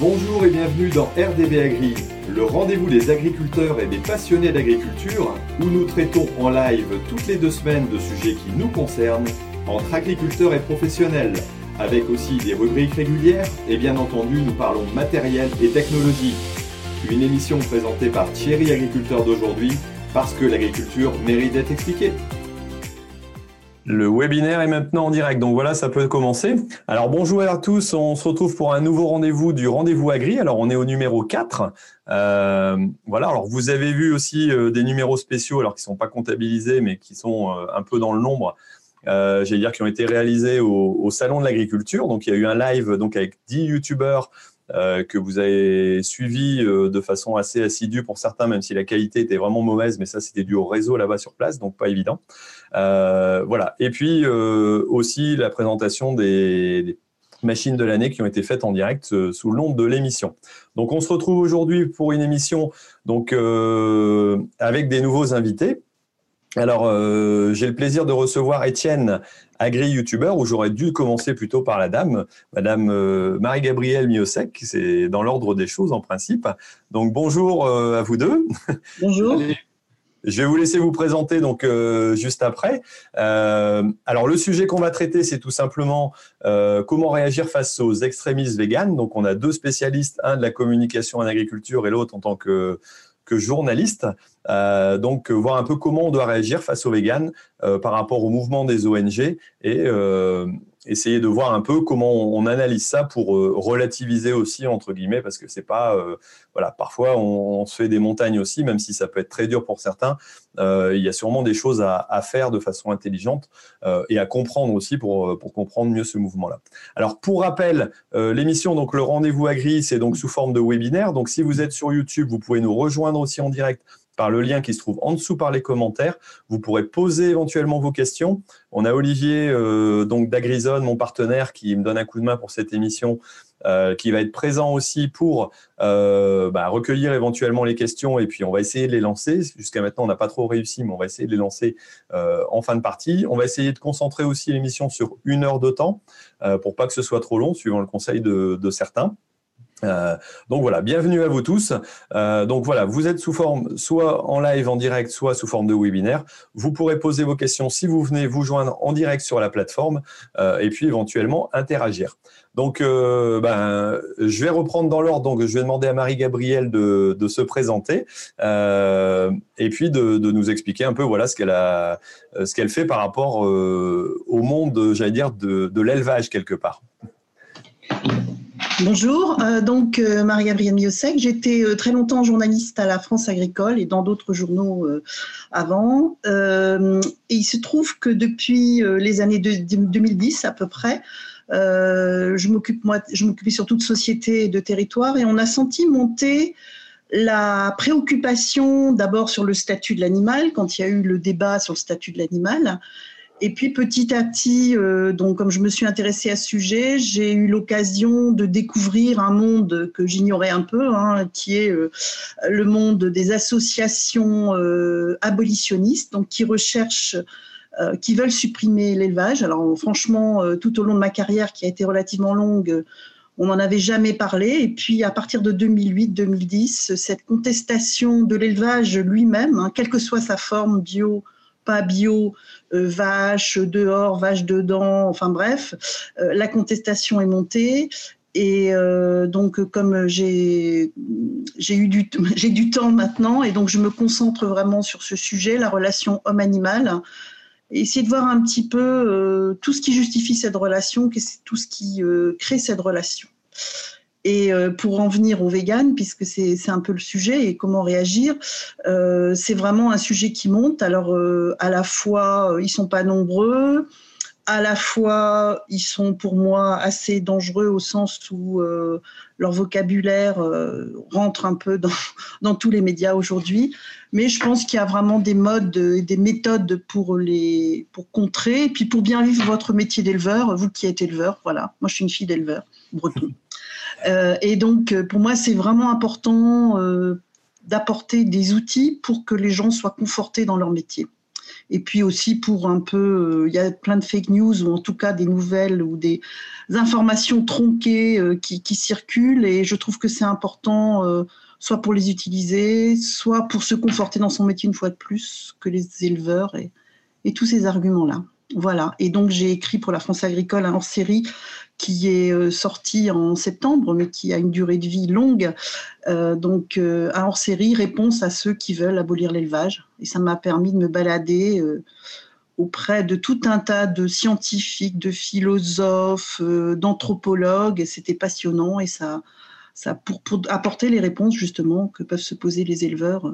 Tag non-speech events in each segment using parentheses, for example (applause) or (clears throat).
Bonjour et bienvenue dans RDB Agri, le rendez-vous des agriculteurs et des passionnés d'agriculture, où nous traitons en live toutes les deux semaines de sujets qui nous concernent, entre agriculteurs et professionnels, avec aussi des rubriques régulières, et bien entendu nous parlons matériel et technologie. Une émission présentée par Thierry Agriculteur d'aujourd'hui, parce que l'agriculture mérite d'être expliquée. Le webinaire est maintenant en direct, donc voilà, ça peut commencer. Alors bonjour à tous, on se retrouve pour un nouveau rendez-vous du Rendez-vous Agri. Alors on est au numéro 4. Euh, voilà, alors vous avez vu aussi euh, des numéros spéciaux, alors qui ne sont pas comptabilisés, mais qui sont euh, un peu dans le nombre. J'allais dire qui ont été réalisés au, Salon de l'Agriculture. Donc il y a eu un live donc, avec 10 youtubeurs que vous avez suivi de façon assez assidue pour certains, même si la qualité était vraiment mauvaise, mais ça c'était dû au réseau là-bas sur place, donc pas évident. Euh, voilà. Et puis aussi la présentation des, machines de l'année qui ont été faites en direct sous le nom de l'émission. Donc on se retrouve aujourd'hui pour une émission donc avec des nouveaux invités. Alors, j'ai le plaisir de recevoir Étienne agri-youtubeur, où j'aurais dû commencer plutôt par la dame, Madame euh, Marie-Gabrielle Miosek, c'est dans l'ordre des choses en principe. Donc bonjour euh, à vous deux. Bonjour. Je vais vous laisser vous présenter donc euh, juste après. alors le sujet qu'on va traiter, c'est tout simplement comment réagir face aux extrémistes véganes. Donc on a deux spécialistes, un de la communication en agriculture et l'autre en tant que que journaliste. Euh, donc, voir un peu comment on doit réagir face aux véganes euh, par rapport au mouvement des ONG et euh, essayer de voir un peu comment on, analyse ça pour euh, relativiser aussi entre guillemets parce que c'est pas euh, voilà parfois on, se fait des montagnes aussi même si ça peut être très dur pour certains. Euh, il y a sûrement des choses à, à faire de façon intelligente et à comprendre aussi pour pour comprendre mieux ce mouvement là alors pour rappel l'émission donc le rendez-vous agri c'est donc sous forme de webinaire. Donc si vous êtes sur YouTube vous pouvez nous rejoindre aussi en direct par le lien qui se trouve en dessous par les commentaires. Vous pourrez poser éventuellement vos questions. On a Olivier euh, donc d'Agrizone, mon partenaire, qui me donne un coup de main pour cette émission, euh, qui va être présent aussi pour euh, bah, recueillir éventuellement les questions et puis on va essayer de les lancer. Jusqu'à maintenant, on n'a pas trop réussi, mais on va essayer de les lancer en fin de partie. On va essayer de concentrer aussi l'émission sur une heure de temps pour pas que ce soit trop long, suivant le conseil de certains. Euh, donc voilà, bienvenue à vous tous. Euh, donc voilà, vous êtes sous forme soit en live en direct, soit sous forme de webinaire. Vous pourrez poser vos questions si vous venez vous joindre en direct sur la plateforme euh, et puis éventuellement interagir. Donc ben, je vais reprendre dans l'ordre. Donc je vais demander à Marie-Gabrielle de, se présenter et puis de, nous expliquer un peu voilà ce qu'elle a, ce qu'elle fait par rapport au monde, j'allais dire, de l'élevage quelque part. Bonjour, euh, donc euh, Marie-Gabrielle Miosek. J'étais euh, très longtemps journaliste à la France Agricole et dans d'autres journaux avant. et il se trouve que depuis les années 2010 à peu près, je m'occupais surtout de société et de territoire et on a senti monter la préoccupation d'abord sur le statut de l'animal quand il y a eu le débat sur le statut de l'animal et puis petit à petit, euh, donc comme je me suis intéressée à ce sujet, j'ai eu l'occasion de découvrir un monde que j'ignorais un peu, hein, qui est euh, le monde des associations euh, abolitionnistes, donc qui recherchent qui veulent supprimer l'élevage. Alors franchement, tout au long de ma carrière, qui a été relativement longue, on n'en avait jamais parlé. Et puis à partir de 2008-2010, cette contestation de l'élevage lui-même, hein, quelle que soit sa forme, bio, bio, euh, vache dehors, vache dedans, enfin bref, euh, la contestation est montée. Et euh, donc, comme j'ai eu du, (laughs) du temps maintenant, et donc je me concentre vraiment sur ce sujet, la relation homme-animal, essayer de voir un petit peu tout ce qui justifie cette relation, tout ce qui crée cette relation. Et euh, pour en venir au vegan, puisque c'est un peu le sujet et comment réagir, euh, c'est vraiment un sujet qui monte. Alors, euh, à la fois, ils sont pas nombreux, à la fois, ils sont pour moi assez dangereux au sens où leur vocabulaire rentre un peu (laughs) dans, tous les médias aujourd'hui. Mais je pense qu'il y a vraiment des modes, des méthodes pour les pour contrer, et puis pour bien vivre votre métier d'éleveur, vous qui êtes éleveur, voilà. Moi, je suis une fille d'éleveur breton. Euh, et donc, euh, pour moi, c'est vraiment important euh, d'apporter des outils pour que les gens soient confortés dans leur métier. et puis aussi pour un peu, il y a plein de fake news ou en tout cas des nouvelles ou des informations tronquées qui, circulent et je trouve que c'est important soit pour les utiliser, soit pour se conforter dans son métier une fois de plus que les éleveurs et, et tous ces arguments-là. Voilà. Et donc, j'ai écrit pour la France agricole un hors-série qui est euh, sorti en septembre, mais qui a une durée de vie longue. Euh, donc, euh, hors-série, réponse à ceux qui veulent abolir l'élevage. Et ça m'a permis de me balader auprès de tout un tas de scientifiques, de philosophes, d'anthropologues. C'était passionnant et ça, ça pour, apporter les réponses justement que peuvent se poser les éleveurs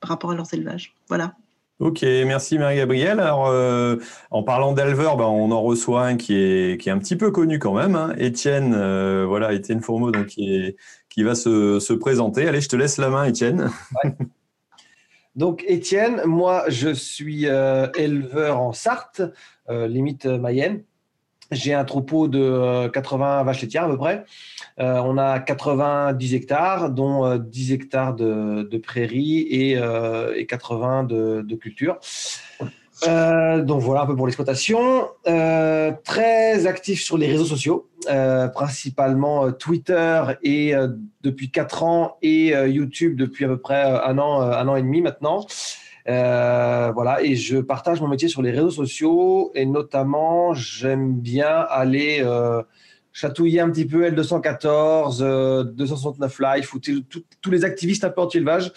par rapport à leurs élevages. Voilà. Ok, merci Marie-Gabrielle. Alors, euh, en parlant d'éleveurs, ben, on en reçoit un qui est, qui est un petit peu connu quand même. Hein. Étienne, euh, voilà, Étienne Fourmeau, donc qui, va se, se, présenter. Allez, je te laisse la main, Étienne. Donc, Étienne, moi, je suis euh, éleveur en Sarthe, limite Mayenne. J'ai un troupeau de 80 vaches laitières à peu près. Euh, on a 90 hectares, dont 10 euh, hectares de, prairies et, 80 euh, de, culture. donc voilà un peu pour l'exploitation. très actif sur les réseaux sociaux, principalement Twitter et depuis 4 ans et YouTube depuis à peu près un an, un an et demi maintenant. Voilà, et je partage mon métier sur les réseaux sociaux et notamment j'aime bien aller chatouiller un petit peu L214, 269 euh, Life, ou tous les activistes un peu anti-élevage,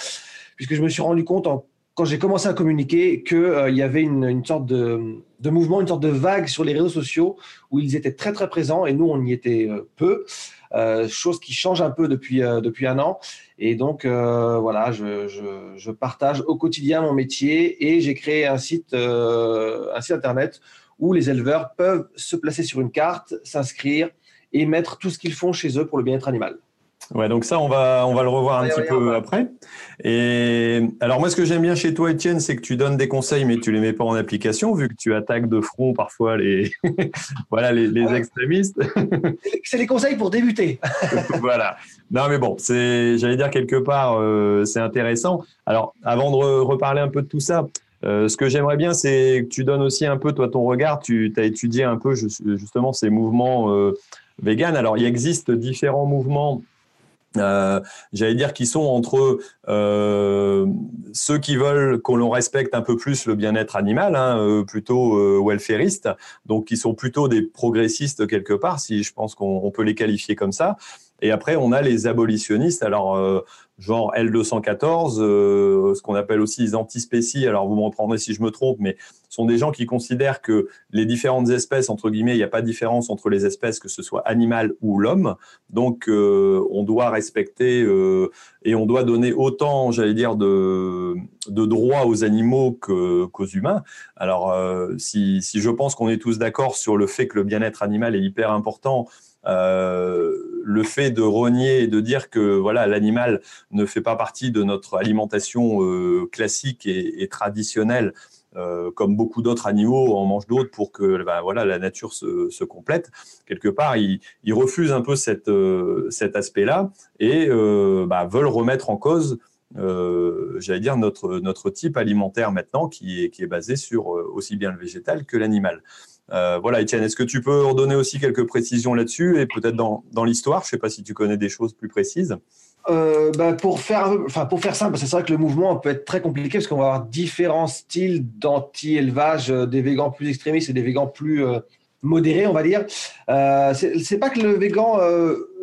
puisque je me suis rendu compte, quand j'ai commencé à communiquer, qu'il euh, y avait une, sorte de, mouvement, une sorte de vague sur les réseaux sociaux, où ils étaient très très présents, et nous, on y était euh, peu. chose qui change un peu depuis, depuis un an. Et donc, voilà, je, partage au quotidien mon métier et j'ai créé un site, un site internet où les éleveurs peuvent se placer sur une carte, s'inscrire, et mettre tout ce qu'ils font chez eux pour le bien-être animal. Ouais, donc ça, on va, on va le revoir un petit peu après. Et alors, moi, ce que j'aime bien chez toi, Étienne, c'est que tu donnes des conseils, mais tu les mets pas en application, vu que tu attaques de front parfois les, (laughs) voilà, les, les extrémistes. (laughs) c'est les conseils pour débuter. (laughs) voilà. Non, mais bon, c'est, j'allais dire quelque part, euh, c'est intéressant. Alors, avant de reparler un peu de tout ça, euh, ce que j'aimerais bien, c'est que tu donnes aussi un peu, toi, ton regard. Tu as étudié un peu justement ces mouvements euh, vegan. Alors, il existe différents mouvements. Euh, j'allais dire qui sont entre euh, ceux qui veulent qu'on respecte un peu plus le bien-être animal, hein, euh, plutôt welfaristes, donc qui sont plutôt des progressistes quelque part, si je pense qu'on peut les qualifier comme ça. Et après, on a les abolitionnistes. Alors, genre L214, euh, ce qu'on appelle aussi les antispécies. Alors, vous me reprendrez si je me trompe, mais sont des gens qui considèrent que les différentes espèces, entre guillemets, il n'y a pas de différence entre les espèces, que ce soit animal ou l'homme. Donc, euh, on doit respecter euh, et on doit donner autant, j'allais dire, de, droits aux animaux qu'aux humains. Alors, si, si je pense qu'on est tous d'accord sur le fait que le bien-être animal est hyper important, euh, le fait de renier et de dire que voilà l'animal ne fait pas partie de notre alimentation euh, classique et, traditionnelle, euh, comme beaucoup d'autres animaux en mange d'autres pour que bah, voilà la nature se, complète. Quelque part, ils, refusent un peu cette, cet aspect-là et bah, veulent remettre en cause j'allais dire, notre, type alimentaire maintenant qui est, basé sur aussi bien le végétal que l'animal. Euh, voilà, Étienne, est-ce que tu peux redonner aussi quelques précisions là-dessus et peut-être dans, l'histoire? Je ne sais pas si tu connais des choses plus précises. Euh, bah, pour, faire, enfin, pour faire simple, c'est vrai que le mouvement peut être très compliqué parce qu'on va avoir différents styles d'anti-élevage, euh, des végans plus extrémistes et des végans plus modérés, on va dire. Euh, c'est pas que le végan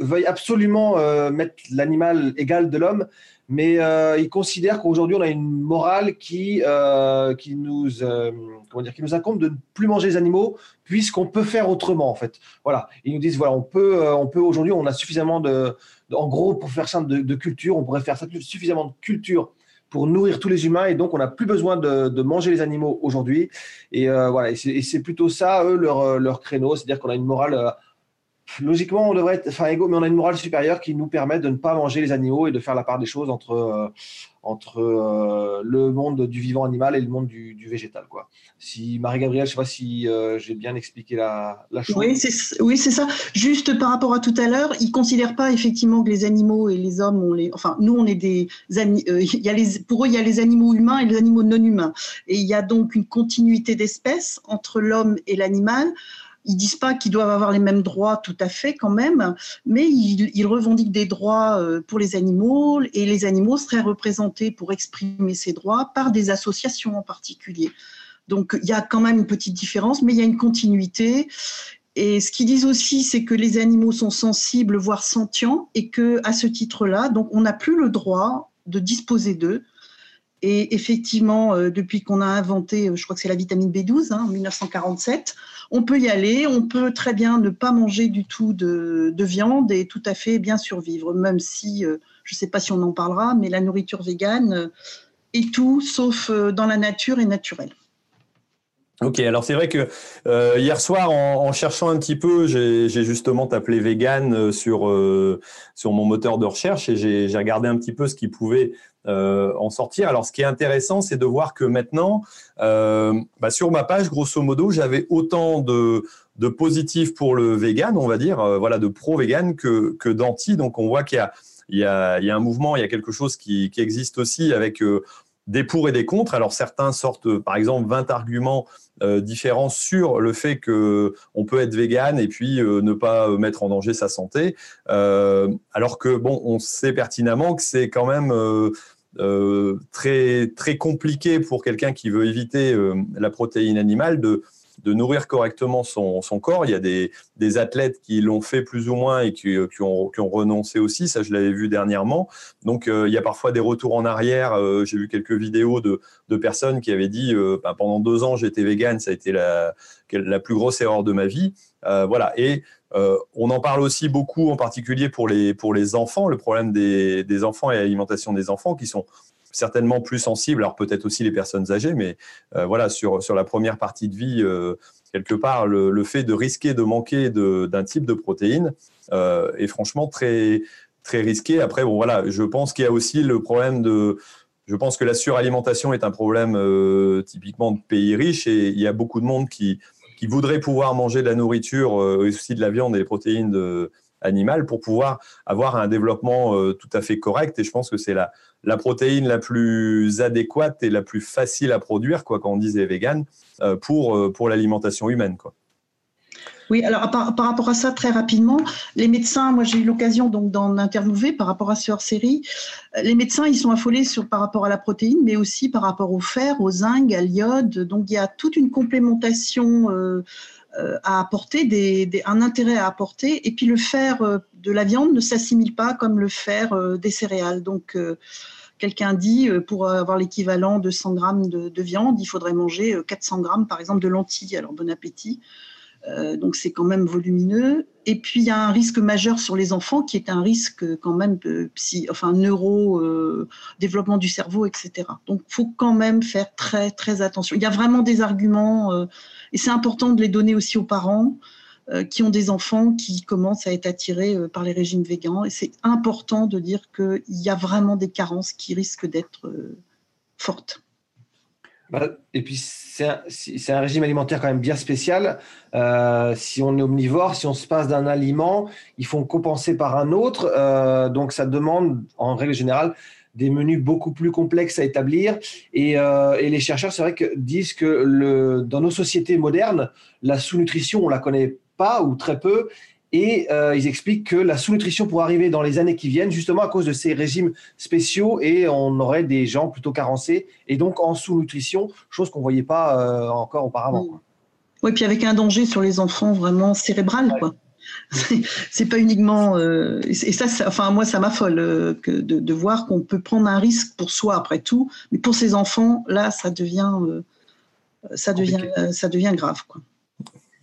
veuille absolument mettre l'animal égal de l'homme, mais euh, il considère qu'aujourd'hui on a une morale qui, euh, qui, nous, euh, comment dire, qui nous incombe de ne plus manger les animaux puisqu'on peut faire autrement en fait. Voilà, ils nous disent voilà on peut, on peut aujourd'hui on a suffisamment de, en gros pour faire ça de, culture, on pourrait faire ça, suffisamment de culture pour nourrir tous les humains et donc on n'a plus besoin de, de, manger les animaux aujourd'hui. Et voilà et c'est plutôt ça eux leur, leur créneau, c'est-à-dire qu'on a une morale logiquement, on devrait être enfin, égaux, mais on a une morale supérieure qui nous permet de ne pas manger les animaux et de faire la part des choses entre, euh, entre euh, le monde du vivant animal et le monde du, végétal. Quoi. Si Marie-Gabrielle, je ne sais pas si euh, j'ai bien expliqué la, chose. Oui, c'est ça. Juste par rapport à tout à l'heure, ils ne considèrent pas effectivement que les animaux et les hommes, on les, enfin, nous, on est des. y pour eux, il y a les animaux humains et les animaux non humains. Et il y a donc une continuité d'espèces entre l'homme et l'animal. Ils disent pas qu'ils doivent avoir les mêmes droits tout à fait quand même, mais ils, revendiquent des droits euh, pour les animaux et les animaux seraient représentés pour exprimer ces droits par des associations en particulier. Donc il y a quand même une petite différence, mais il y a une continuité. Et ce qu'ils disent aussi, c'est que les animaux sont sensibles, voire sentients, et que à ce titre-là, donc on n'a plus le droit de disposer d'eux. Et effectivement, euh, depuis qu'on a inventé, euh, je crois que c'est la vitamine B12 hein, en 1947, on peut y aller, on peut très bien ne pas manger du tout de, viande et tout à fait bien survivre, même si, euh, je ne sais pas si on en parlera, mais la nourriture végane est tout sauf dans la nature et naturelle. Ok, alors c'est vrai que hier soir, en, cherchant un petit peu, j'ai justement tapé vegan sur, sur mon moteur de recherche et j'ai regardé un petit peu ce qui pouvait en sortir. Alors ce qui est intéressant, c'est de voir que maintenant, bah, sur ma page, grosso modo, j'avais autant de, positifs pour le vegan, on va dire, voilà, de pro-vegan que, d'anti. Donc on voit qu'il y a un mouvement, il y a quelque chose qui, existe aussi avec des pour et des contre. Alors certains sortent, par exemple, 20 arguments euh, différents sur le fait que on peut être vegan et puis euh, ne pas mettre en danger sa santé, euh, alors que bon, on sait pertinemment que c'est quand même très très compliqué pour quelqu'un qui veut éviter la protéine animale de de nourrir correctement son, corps. Il y a des, athlètes qui l'ont fait plus ou moins et qui, euh, ont, renoncé aussi. Ça, je l'avais vu dernièrement. Donc, euh, il y a parfois des retours en arrière. Euh, j'ai vu quelques vidéos de, personnes qui avaient dit bah, pendant deux ans, j'étais vegan, ça a été la, plus grosse erreur de ma vie. voilà. Et on en parle aussi beaucoup, en particulier pour les, pour les enfants, le problème des, des enfants et l'alimentation des enfants qui sont certainement plus sensibles, alors peut-être aussi les personnes âgées, mais euh, voilà, sur, sur la première partie de vie, euh, quelque part, le, fait de risquer de manquer d'un type de protéines euh, est franchement très, très risqué. Après, bon, voilà, je pense qu'il y a aussi le problème de. Je pense que la suralimentation est un problème typiquement de pays riches et il y a beaucoup de monde qui, qui voudrait pouvoir manger de la nourriture, aussi de la viande et des protéines de, animales pour pouvoir avoir un développement tout à fait correct. Et je pense que c'est la, la protéine la plus adéquate et la plus facile à produire, quoi, quand on disait vegan, euh, pour, euh, pour l'alimentation humaine. Quoi. Oui, alors par, rapport à ça, très rapidement, les médecins, moi j'ai eu l'occasion donc d'en interviewer par rapport à ce hors-série. Les médecins, ils sont affolés sur, par rapport à la protéine, mais aussi par rapport au fer, au zinc, à l'iode. Donc il y a toute une complémentation euh, à apporter, un intérêt à apporter. Et puis le fer de la viande ne s'assimile pas comme le fer des céréales. Donc Quelqu'un dit, euh, pour avoir l'équivalent de 100 grammes de, viande, il faudrait manger 400 euh, grammes, par exemple, de lentilles. Alors, bon appétit. Euh, donc, c'est quand même volumineux. Et puis, il y a un risque majeur sur les enfants qui est un risque quand même psy, enfin, neuro, développement du cerveau, etc. Donc, faut quand même faire très, très attention. Il y a vraiment des arguments, et c'est important de les donner aussi aux parents. Euh, qui ont des enfants qui commencent à être attirés euh, par les régimes végans. Et c'est important de dire qu'il y a vraiment des carences qui risquent d'être euh, fortes. Bah, et puis, c'est un, régime alimentaire quand même bien spécial. si on est omnivore, si on se passe d'un aliment, il faut compenser par un autre. donc, ça demande, en règle générale, des menus beaucoup plus complexes à établir. Et, et les chercheurs, c'est vrai que disent que dans nos sociétés modernes, la sous-nutrition, on la connaît pas ou très peu. Et euh, ils expliquent que la sous-nutrition pourrait arriver dans les années qui viennent, justement à cause de ces régimes spéciaux, et on aurait des gens plutôt carencés, et donc en sous-nutrition, chose qu'on ne voyait pas euh, encore auparavant. Oui, puis avec un danger sur les enfants vraiment cérébral, quoi. (laughs) C'est pas uniquement euh, et ça, enfin moi ça m'affole que de, de, voir qu'on peut prendre un risque pour soi après tout, mais pour ces enfants là ça devient ça devient ça devient grave quoi.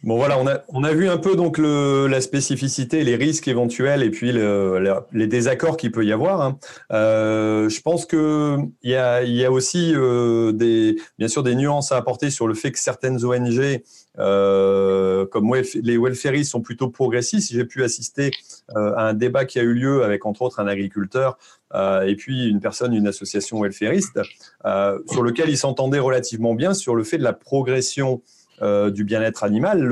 Bon voilà, on a, on a vu un peu donc le, la spécificité, les risques éventuels et puis le, les désaccords qu'il peut y avoir. Hein. Euh, je pense que il y a, y a aussi euh, des, bien sûr des nuances à apporter sur le fait que certaines ONG euh, comme les welfaristes sont plutôt progressistes. J'ai pu assister euh, à un débat qui a eu lieu avec entre autres un agriculteur euh, et puis une personne d'une association welfariste euh, sur lequel ils s'entendaient relativement bien sur le fait de la progression du bien-être animal.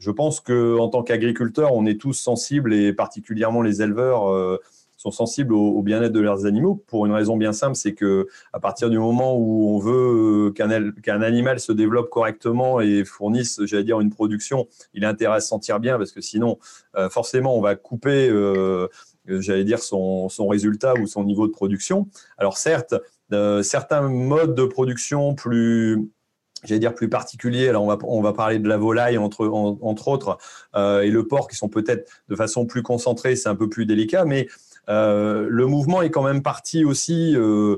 Je pense que en tant qu'agriculteur, on est tous sensibles et particulièrement les éleveurs euh, sont sensibles au, bien-être de leurs animaux pour une raison bien simple, c'est que à partir du moment où on veut euh, qu'un animal se développe correctement et fournisse, j'allais dire, une production, il intérêt à se sentir bien parce que sinon, forcément, on va couper, euh, j'allais dire, son, résultat ou son niveau de production. Alors certes, euh, certains modes de production plus j'allais dire plus particulier. Alors on va on va parler de la volaille entre entre autres euh, et le porc qui sont peut-être de façon plus concentrée, c'est un peu plus délicat, mais euh, le mouvement est quand même parti aussi, euh,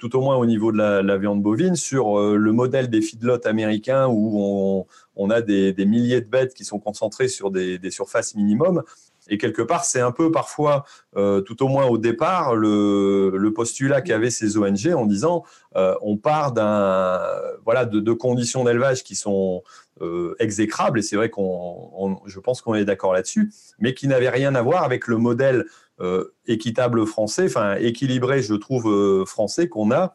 tout au moins au niveau de la, la viande bovine, sur le modèle des feedlots américains où on, on a des, des, milliers de bêtes qui sont concentrées sur des, des surfaces minimum. Et quelque part, c'est un peu parfois, euh, tout au moins au départ, le, postulat qu'avaient ces ONG en disant euh, on part d'un voilà de, conditions d'élevage qui sont euh, exécrables et c'est vrai qu'on, je pense qu'on est d'accord là-dessus, mais qui n'avaient rien à voir avec le modèle équitable français, enfin équilibré, je trouve français qu'on a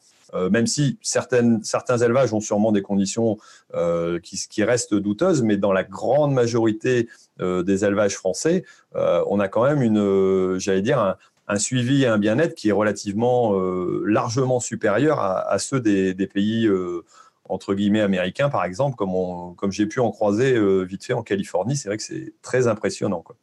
même si certaines, certains élevages ont sûrement des conditions euh, qui, qui, restent douteuses, mais dans la grande majorité euh, des élevages français, on a quand même une, j'allais dire, un, un, suivi et un bien-être qui est relativement largement supérieur à, à ceux des, des pays entre guillemets américains, par exemple, comme, on, comme j'ai pu en croiser euh, vite fait en Californie. C'est vrai que c'est très impressionnant. Quoi.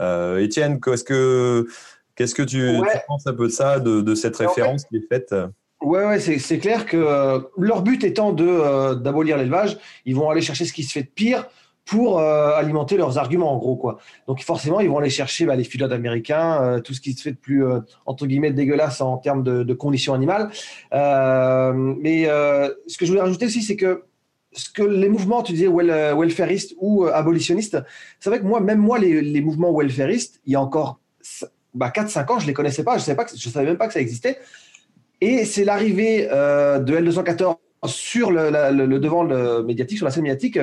Euh, Étienne, qu'est-ce que, qu'est-ce que tu, ouais. tu, penses un peu de ça, de, de cette référence en fait, qui est faite? Ouais, ouais c'est clair que euh, leur but étant euh, d'abolir l'élevage, ils vont aller chercher ce qui se fait de pire pour euh, alimenter leurs arguments en gros quoi. Donc forcément ils vont aller chercher bah, les filotes américains, tout ce qui se fait de plus entre guillemets dégueulasse en termes de, conditions animales. Mais ce que je voulais rajouter aussi c'est que les mouvements, tu disais well, welfaristes ou abolitionnistes, c'est vrai que moi, même moi, les, les mouvements welfaristes, il y a encore bah, 4-5 ans, je les connaissais pas, je savais savais même pas que ça existait. Et c'est l'arrivée euh, de L214 sur le, devant médiatique, sur la scène médiatique,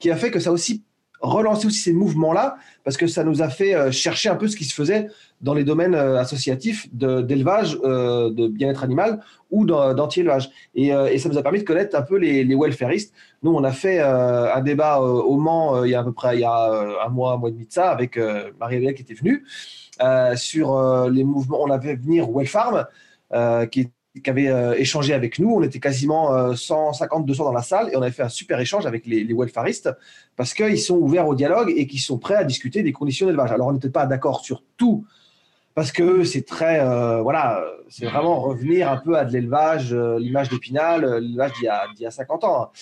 qui a fait que ça a aussi relancé aussi ces mouvements-là, parce que ça nous a fait euh, chercher un peu ce qui se faisait dans les domaines euh, associatifs d'élevage, de, bien-être animal ou d'anti-élevage. Et, ça nous a permis de connaître un peu les, les welfaristes. Nous, on a fait un débat au Mans il y a à peu près il y a un mois, un mois et demi de ça, avec Marie-Hélène qui était venue, sur les mouvements. On avait venir Wellfarm, qui est qui avaient euh, échangé avec nous. On était quasiment euh, 150, 200 dans la salle et on avait fait un super échange avec les, les welfaristes parce qu'ils sont ouverts au dialogue et qu'ils sont prêts à discuter des conditions d'élevage. Alors, on n'était pas d'accord sur tout parce que c'est très, euh, voilà, c'est vraiment revenir un peu à de l'élevage, euh, l'image d'Épinal, euh, l'élevage d'il y, a 50 ans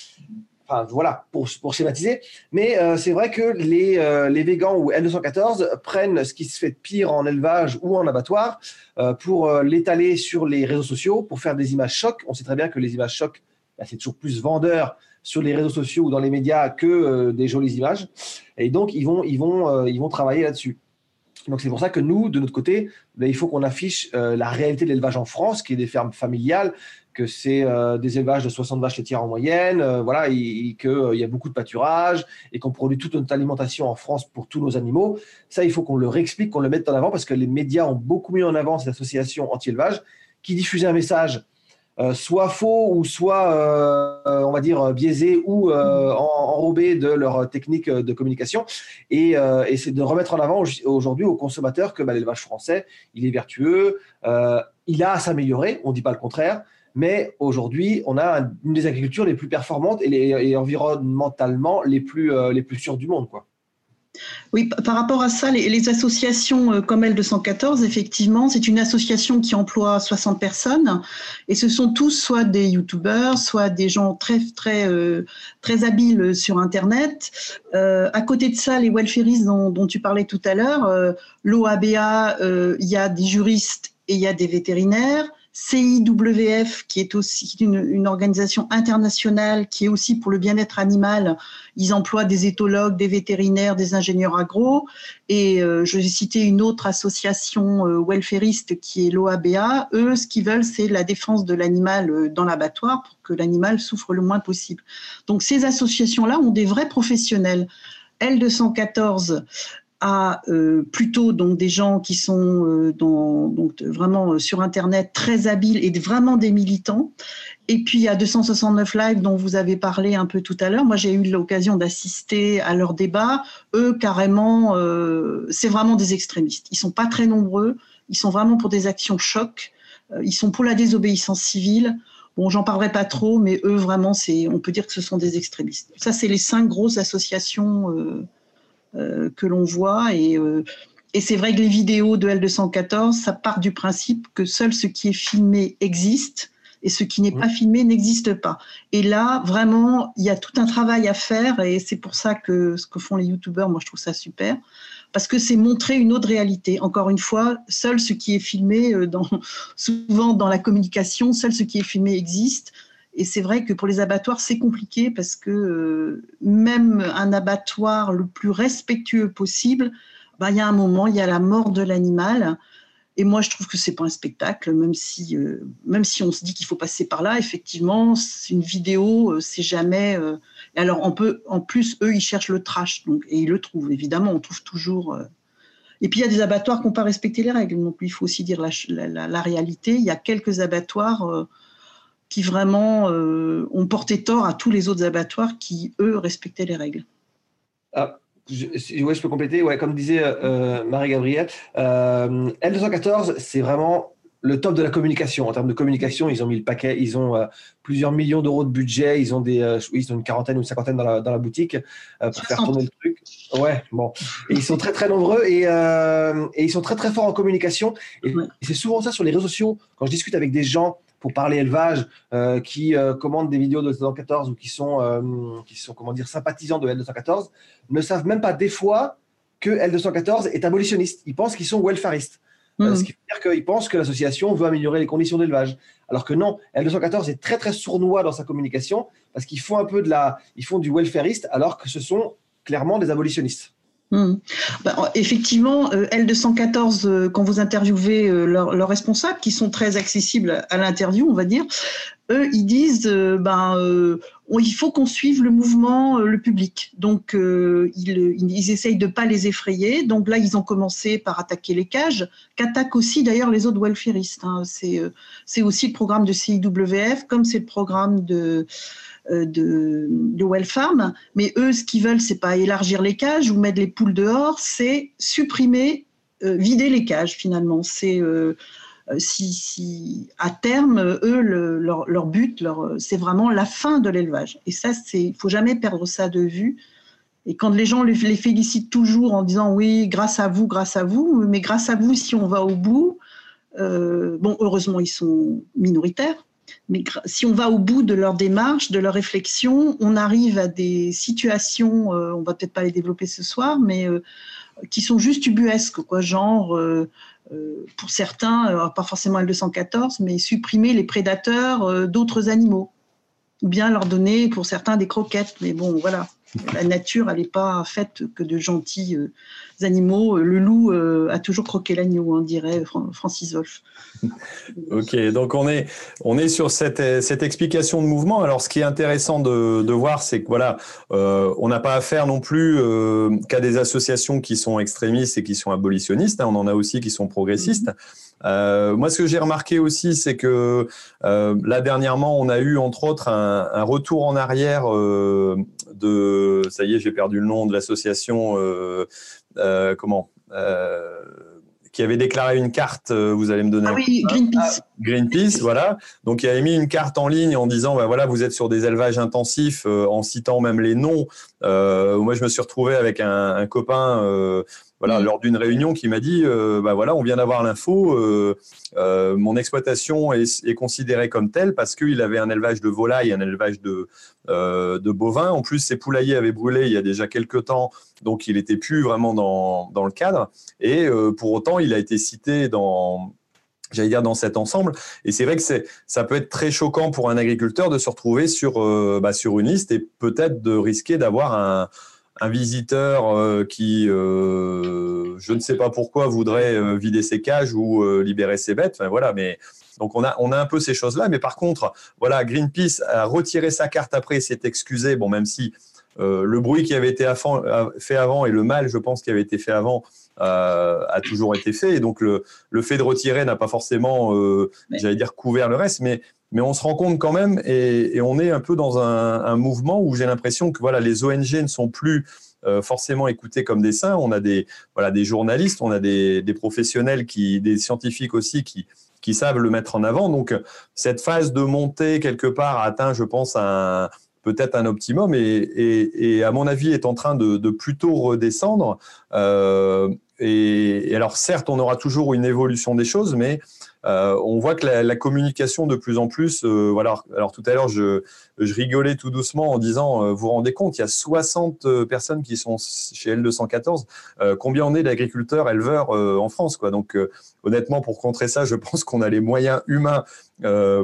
enfin voilà, pour, pour schématiser. Mais euh, c'est vrai que les, euh, les végans ou L214 prennent ce qui se fait de pire en élevage ou en abattoir euh, pour l'étaler sur les réseaux sociaux, pour faire des images chocs. On sait très bien que les images chocs, bah, c'est toujours plus vendeur sur les réseaux sociaux ou dans les médias que des jolies images. Et donc, ils vont, ils vont, ils vont travailler là-dessus. Donc c'est pour ça que nous, de notre côté, ben, il faut qu'on affiche euh, la réalité de l'élevage en France, qui est des fermes familiales, que c'est euh, des élevages de 60 vaches laitières en moyenne, euh, voilà, et, qu'il y a beaucoup de pâturage et qu'on produit toute notre alimentation en France pour tous nos animaux. Ça, il faut qu'on le réexplique, qu'on le mette en avant, parce que les médias ont beaucoup mis en avant cette association anti-élevage qui diffusait un message soit faux ou soit, euh, on va dire, biaisé ou euh, enrobé de leur technique de communication. Et, euh, et c'est de remettre en avant aujourd'hui aux consommateurs que bah, l'élevage français, il est vertueux, euh, il a à s'améliorer, on ne dit pas le contraire, mais aujourd'hui, on a une des agricultures les plus performantes et, les, et environnementalement les plus, euh, les plus sûres du monde. Quoi. Oui, par rapport à ça, les, associations euh, comme L214, effectivement, c'est une association qui emploie 60 personnes et ce sont tous soit des youtubeurs, soit des gens très, très, euh, très habiles sur Internet. Euh, à côté de ça, les welfaristes dont, tu parlais tout à l'heure, l'OABA, il y a des juristes et il y a des vétérinaires. CIWF, qui est aussi une, organisation internationale qui est aussi pour le bien-être animal. Ils emploient des éthologues, des vétérinaires, des ingénieurs agro. Et euh, je vais citer une autre association euh, welfariste qui est l'OABA. Eux, ce qu'ils veulent, c'est la défense de l'animal euh, dans l'abattoir pour que l'animal souffre le moins possible. Donc ces associations-là ont des vrais professionnels. L214 à euh, plutôt donc des gens qui sont euh, donc vraiment euh, sur internet très habiles et vraiment des militants. Et puis a 269 live dont vous avez parlé un peu tout à l'heure. Moi j'ai eu l'occasion d'assister à leur débat. Eux carrément c'est vraiment des extrémistes. Ils sont pas très nombreux. Ils sont vraiment pour des actions choc. Ils sont pour la désobéissance civile. Bon, j'en parlerai pas trop, mais eux, vraiment, c'est, on peut dire que ce sont des extrémistes. Ça, c'est les cinq grosses associations que l'on voit. Et, euh, et c'est vrai que les vidéos de L214, ça part du principe que seul ce qui est filmé existe et ce qui n'est pas filmé n'existe pas. Et là, vraiment, il y a tout un travail à faire et c'est pour ça que ce que font les youtubeurs, moi je trouve ça super, parce que c'est montrer une autre réalité. Encore une fois, seul ce qui est filmé, euh, dans, (laughs) souvent dans la communication, seul ce qui est filmé existe. Et c'est vrai que pour les abattoirs, c'est compliqué parce que euh, même un abattoir le plus respectueux possible, bah, il y a un moment, il y a la mort de l'animal. Et moi, je trouve que c'est pas un spectacle, même si, euh, même si on se dit qu'il faut passer par là. Effectivement, une vidéo, euh, c'est jamais. alors, on peut, en plus, eux, ils cherchent le trash, donc et ils le trouvent. Évidemment, on trouve toujours. Et puis il y a des abattoirs qui n'ont pas respecté les règles. Donc il faut aussi dire la réalité. Il y a quelques abattoirs qui vraiment euh, ont porté tort à tous les autres abattoirs qui, eux, respectaient les règles. Ah, je, ouais, je peux compléter. Ouais, comme disait euh, Marie-Gabrielle, euh, L214, c'est vraiment le top de la communication. En termes de communication, ils ont mis le paquet, ils ont plusieurs millions d'euros de budget, ils ont, des, ils ont une quarantaine ou une cinquantaine dans la, dans la boutique pour faire tourner le truc. Ouais, bon. Et ils sont très très nombreux et, et ils sont très très forts en communication. Et, et c'est souvent ça sur les réseaux sociaux. Quand je discute avec des gens pour parler élevage euh, qui euh, commandent des vidéos de L214 ou qui sont, euh, qui sont comment dire, sympathisants de L214 ne savent même pas des fois que L214 est abolitionniste. Ils pensent qu'ils sont welfaristes. Mmh. ce qui veut dire qu'ils pensent que l'association veut améliorer les conditions d'élevage. Alors que non, L214 est très très sournois dans sa communication parce qu'ils font un peu de la, ils font du welfariste alors que ce sont clairement des abolitionnistes. Hmm. Bah, effectivement, euh, L214, euh, quand vous interviewez euh, leurs responsables, qui sont très accessibles à l'interview, on va dire, eux, ils disent, ben, il faut qu'on suive le mouvement, le public. Donc, ils, essayent de pas les effrayer. Donc là, ils ont commencé par attaquer les cages, qu'attaquent aussi d'ailleurs les autres welfaristes. Hein. C'est aussi le programme de CIWF, comme c'est le programme de de, de Well Farm, mais eux, ce qu'ils veulent, c'est pas élargir les cages ou mettre les poules dehors, c'est supprimer, euh, vider les cages finalement. C'est euh, si, si, à terme, eux, leur, leur, but, leur, c'est vraiment la fin de l'élevage. Et ça, c'est, il faut jamais perdre ça de vue. Et quand les gens les, les, félicitent toujours en disant oui, grâce à vous, grâce à vous, mais grâce à vous, si on va au bout, bon, heureusement, ils sont minoritaires, mais si on va au bout de leur démarche, de leur réflexion, on arrive à des situations, euh, on va peut-être pas les développer ce soir, mais euh, qui sont juste ubuesques, quoi, genre, euh, pour certains, pas forcément L214, mais supprimer les prédateurs d'autres animaux, ou bien leur donner, pour certains, des croquettes. Mais bon, voilà la nature, elle n'est pas faite que de gentils euh, animaux. Le loup euh, a toujours croqué l'agneau, hein, dirait Francis Wolff. (laughs) ok, donc on est, on est sur cette, cette explication de mouvement. Alors, ce qui est intéressant de, de voir, c'est que voilà, euh, on n'a pas affaire non plus qu'à des associations qui sont extrémistes et qui sont abolitionnistes. Hein. on en a aussi qui sont progressistes. Euh, moi, ce que j'ai remarqué aussi, c'est que euh, là dernièrement, on a eu entre autres un, un retour en arrière euh, de, ça y est, j'ai perdu le nom de l'association, comment qui avait déclaré une carte, vous allez me donner. Ah oui, Greenpeace. Ah, Greenpeace, voilà. Donc, il avait mis une carte en ligne en disant, bah, voilà, vous êtes sur des élevages intensifs, en citant même les noms. Moi, je me suis retrouvé avec un, un copain voilà, mm. lors d'une réunion qui m'a dit, euh, bah voilà, on vient d'avoir l'info, euh, euh, mon exploitation est, est, considérée comme telle parce qu'il avait un élevage de volailles, un élevage de, euh, de bovins. En plus, ses poulaillers avaient brûlé il y a déjà quelques temps, donc il n'était plus vraiment dans, dans le cadre. Et euh, pour autant, il a été cité dans j'allais dire dans cet ensemble. Et c'est vrai que c'est, ça peut être très choquant pour un agriculteur de se retrouver sur, euh, bah, sur une liste et peut-être de risquer d'avoir un, un visiteur euh, qui, euh, je ne sais pas pourquoi, voudrait vider ses cages ou libérer ses bêtes. Enfin, voilà, mais donc on a, on a un peu ces choses-là. Mais par contre, voilà, Greenpeace a retiré sa carte après et s'est excusé. Bon, même si le bruit qui avait été fait avant et le mal, je pense, qui avait été fait avant a toujours été fait. Et donc, le, le fait de retirer n'a pas forcément, euh, j'allais dire, couvert le reste, mais, mais on se rend compte quand même, et, et on est un peu dans un, un mouvement où j'ai l'impression que voilà, les ONG ne sont plus euh, forcément écoutés comme des saints. On a des, voilà, des journalistes, on a des, des professionnels, qui, des scientifiques aussi qui, qui savent le mettre en avant. Donc, cette phase de montée, quelque part, a atteint, je pense, un peut-être un optimum et, et, et, à mon avis est en train de, de plutôt redescendre. Euh, et, alors certes, on aura toujours une évolution des choses, mais euh, on voit que la, communication de plus en plus, euh, voilà. Alors tout à l'heure, je, rigolais tout doucement en disant, euh, vous vous rendez compte, il y a 60 euh, personnes qui sont chez L214. Euh, combien on est d'agriculteurs, éleveurs en France, quoi. Donc honnêtement, pour contrer ça, je (laughs) pense qu'on a les moyens humains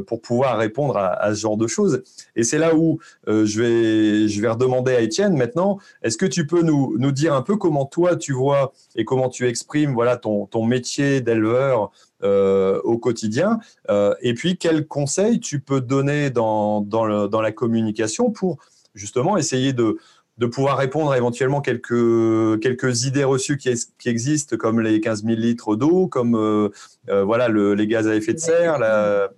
pour pouvoir répondre à, à, ce genre de choses. Et c'est là où je vais, je vais redemander à Étienne maintenant. Est-ce que tu peux nous, nous dire un peu comment toi tu vois et comment tu exprimes, voilà, ton, ton métier d'éleveur? Euh, au quotidien. Euh, et puis, quels conseils tu peux donner dans, dans, le, dans la communication pour justement essayer de, de pouvoir répondre à éventuellement quelques, quelques idées reçues qui, qui existent, comme les 15 000 litres d'eau, comme euh, voilà, le, les gaz à effet de serre. La,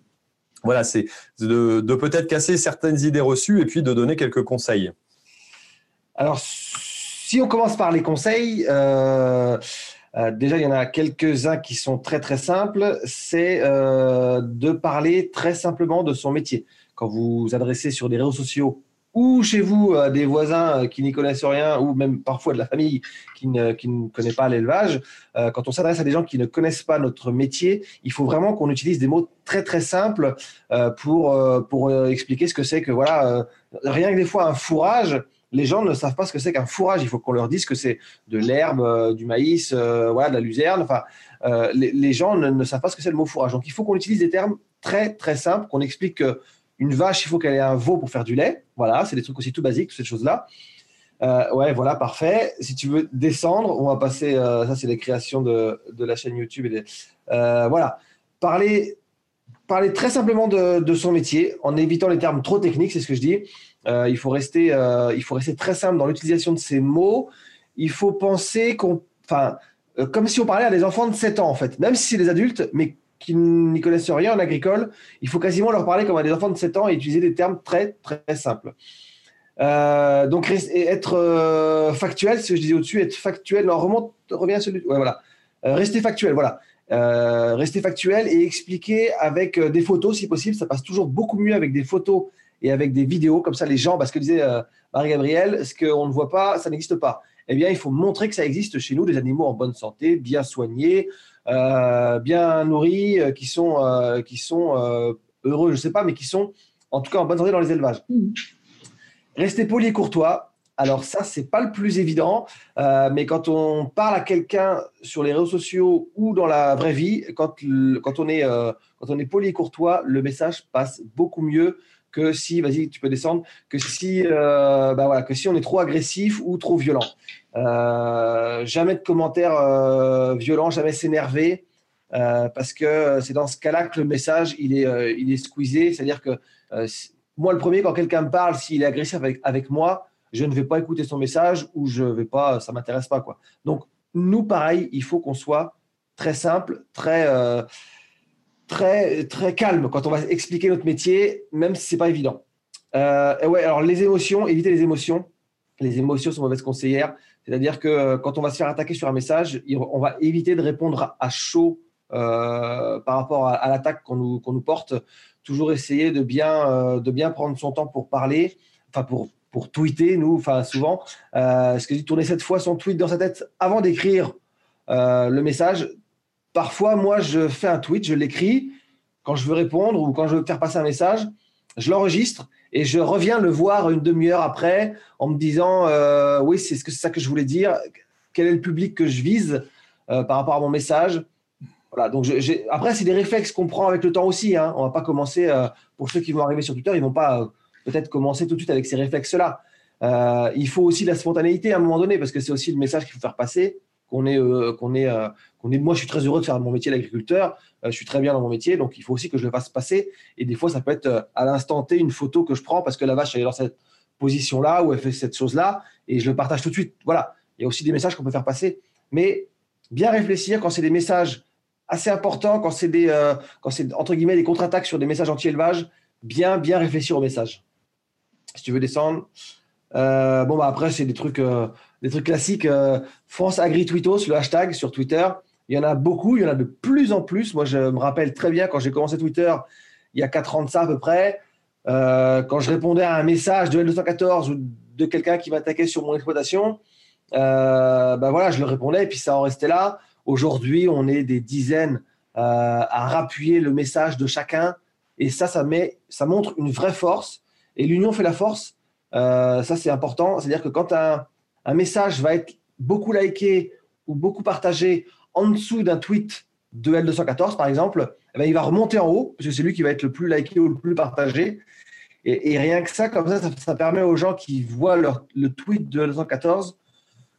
voilà, c'est de, de peut-être casser certaines idées reçues et puis de donner quelques conseils. Alors, si on commence par les conseils, euh, euh, déjà, il y en a quelques-uns qui sont très très simples. C'est euh, de parler très simplement de son métier. Quand vous vous adressez sur des réseaux sociaux ou chez vous à des voisins qui n'y connaissent rien, ou même parfois de la famille qui ne, qui ne connaît pas l'élevage, euh, quand on s'adresse à des gens qui ne connaissent pas notre métier, il faut vraiment qu'on utilise des mots très très simples euh, pour, euh, pour expliquer ce que c'est que, voilà, rien que des fois un fourrage, les gens ne savent pas ce que c'est qu'un fourrage. Il faut qu'on leur dise que c'est de l'herbe, euh, du maïs, euh, voilà, de la luzerne. Enfin, euh, les, gens ne, savent pas ce que c'est le mot fourrage. Donc, il faut qu'on utilise des termes très, très simples, qu'on explique qu'une vache, il faut qu'elle ait un veau pour faire du lait. Voilà, c'est des trucs aussi tout basiques, toutes ces choses-là. Ouais, voilà, parfait. Si tu veux descendre, on va passer. Ça, c'est les créations de, de, la chaîne YouTube. Voilà. Parler, parler très simplement de, son métier en évitant les termes trop techniques, c'est ce que je dis. Euh, il, faut rester, euh, il faut rester très simple dans l'utilisation de ces mots. Il faut penser qu'on, euh, comme si on parlait à des enfants de 7 ans en fait, même si c'est des adultes, mais qui n'y connaissent rien en agricole, il faut quasiment leur parler comme à des enfants de 7 ans et utiliser des termes très très simples. Donc être factuel, ce que je disais au-dessus, être factuel. Non, remonte, reviens à celui. Ouais, voilà. Rester factuel, voilà. Rester factuel et expliquer avec des photos si possible. Ça passe toujours beaucoup mieux avec des photos et avec des vidéos comme ça les gens parce que disait euh, Marie-Gabrielle ce qu'on ne voit pas ça n'existe pas eh bien il faut montrer que ça existe chez nous des animaux en bonne santé bien soignés euh, bien nourris euh, qui sont euh, qui sont euh, heureux je sais pas mais qui sont en tout cas en bonne santé dans les élevages mmh. rester poli et courtois alors ça c'est pas le plus évident euh, mais quand on parle à quelqu'un sur les réseaux sociaux ou dans la vraie vie quand quand on est quand on est poli et courtois le message passe beaucoup mieux que si, vas-y, tu peux descendre, que si, euh, bah voilà, que si on est trop agressif ou trop violent. Euh, jamais de commentaires euh, violents, jamais s'énerver, euh, parce que c'est dans ce cas-là que le message il est, euh, il est squeezé. C'est-à-dire que euh, moi, le premier, quand quelqu'un me parle, s'il est agressif avec, avec moi, je ne vais pas écouter son message ou je vais pas, ça m'intéresse pas quoi. Donc nous, pareil, il faut qu'on soit très simple, très très, très calme quand on va expliquer notre métier, même si c'est pas évident. Euh, et ouais, alors les émotions, éviter les émotions. Les émotions sont mauvaises conseillères. C'est-à-dire que euh, quand on va se faire attaquer sur un message, on va éviter de répondre à chaud euh, par rapport à, l'attaque qu'on nous, qu'on nous, porte. Toujours essayer de bien, euh, de bien prendre son temps pour parler, enfin pour, pour tweeter, nous, enfin souvent. Euh, ce que dit tourner cette fois son tweet dans sa tête avant d'écrire euh, le message Parfois, moi, je fais un tweet, je l'écris quand je veux répondre ou quand je veux faire passer un message, je l'enregistre et je reviens le voir une demi-heure après en me disant euh, oui, c'est ce ça que je voulais dire. Quel est le public que je vise par rapport à mon message? Voilà, donc après, c'est des réflexes qu'on prend avec le temps aussi. Hein. On va pas commencer, pour ceux qui vont arriver sur Twitter, ils vont pas peut-être commencer tout de suite avec ces réflexes-là. il faut aussi la spontanéité à un moment donné, parce que c'est aussi le message qu'il faut faire passer qu'on est, euh, qu'on est, euh, qu'on est. Moi, je suis très heureux de faire mon métier d'agriculteur. Euh, je suis très bien dans mon métier, donc il faut aussi que je le fasse passer. Et des fois, ça peut être à l'instant T une photo que je prends parce que la vache est dans cette position-là ou elle fait cette chose-là, et je le partage tout de suite. Voilà. Il y a aussi des messages qu'on peut faire passer, mais bien réfléchir quand c'est des messages assez importants, quand c'est des, quand c'est entre guillemets des contre-attaques sur des messages anti-élevage, bien, bien réfléchir aux messages. Si tu veux descendre. bon, bah après, c'est des trucs trucs classiques. Euh, France AgriTweetos, le hashtag sur Twitter. Il y en a beaucoup, il y en a de plus en plus. Moi, je me rappelle très bien quand j'ai commencé Twitter, il y a 4 ans de ça à peu près, euh, quand je répondais à un message de L214 ou de quelqu'un qui m'attaquait sur mon exploitation, euh, ben voilà, je le répondais et puis ça en restait là. Aujourd'hui, on est des dizaines à rappuyer le message de chacun et ça, ça, met, ça montre une vraie force. Et l'union fait la force. ça, c'est important. C'est-à-dire que quand un, message va être beaucoup liké ou beaucoup partagé en dessous d'un tweet de L214, par exemple, eh ben, il va remonter en haut, parce que c'est lui qui va être le plus liké ou le plus partagé. Et, rien que ça, comme ça, ça, permet aux gens qui voient le tweet de L214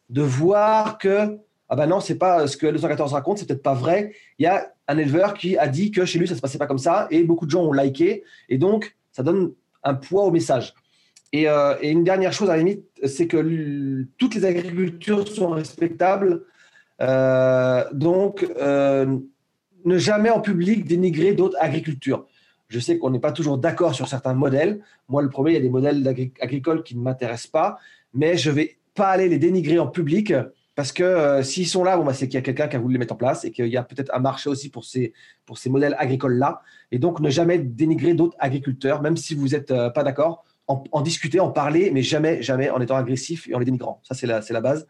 de voir que, ah ben non, c'est pas ce que L214 raconte, c'est peut-être pas vrai. Il y a un éleveur qui a dit que chez lui, ça se passait pas comme ça, et beaucoup de gens ont liké, et donc, ça donne un poids au message. Euh, et, une dernière chose, à la limite, c'est que toutes les agricultures sont respectables. Euh, donc, euh, ne jamais en public dénigrer d'autres agricultures. Je sais qu'on n'est pas toujours d'accord sur certains modèles. Moi, le premier, il y a des modèles agricoles qui ne m'intéressent pas, mais je ne vais pas aller les dénigrer en public parce que s'ils sont là, bon, bah, c'est qu'il y a quelqu'un qui a voulu les mettre en place et qu'il y a peut-être un marché aussi pour ces, pour ces modèles agricoles-là. Et donc, ne jamais dénigrer d'autres agriculteurs, même si vous n'êtes pas d'accord en, discuter, en parler, mais jamais, jamais en étant agressif et en les dénigrant. Ça, c'est la, la base.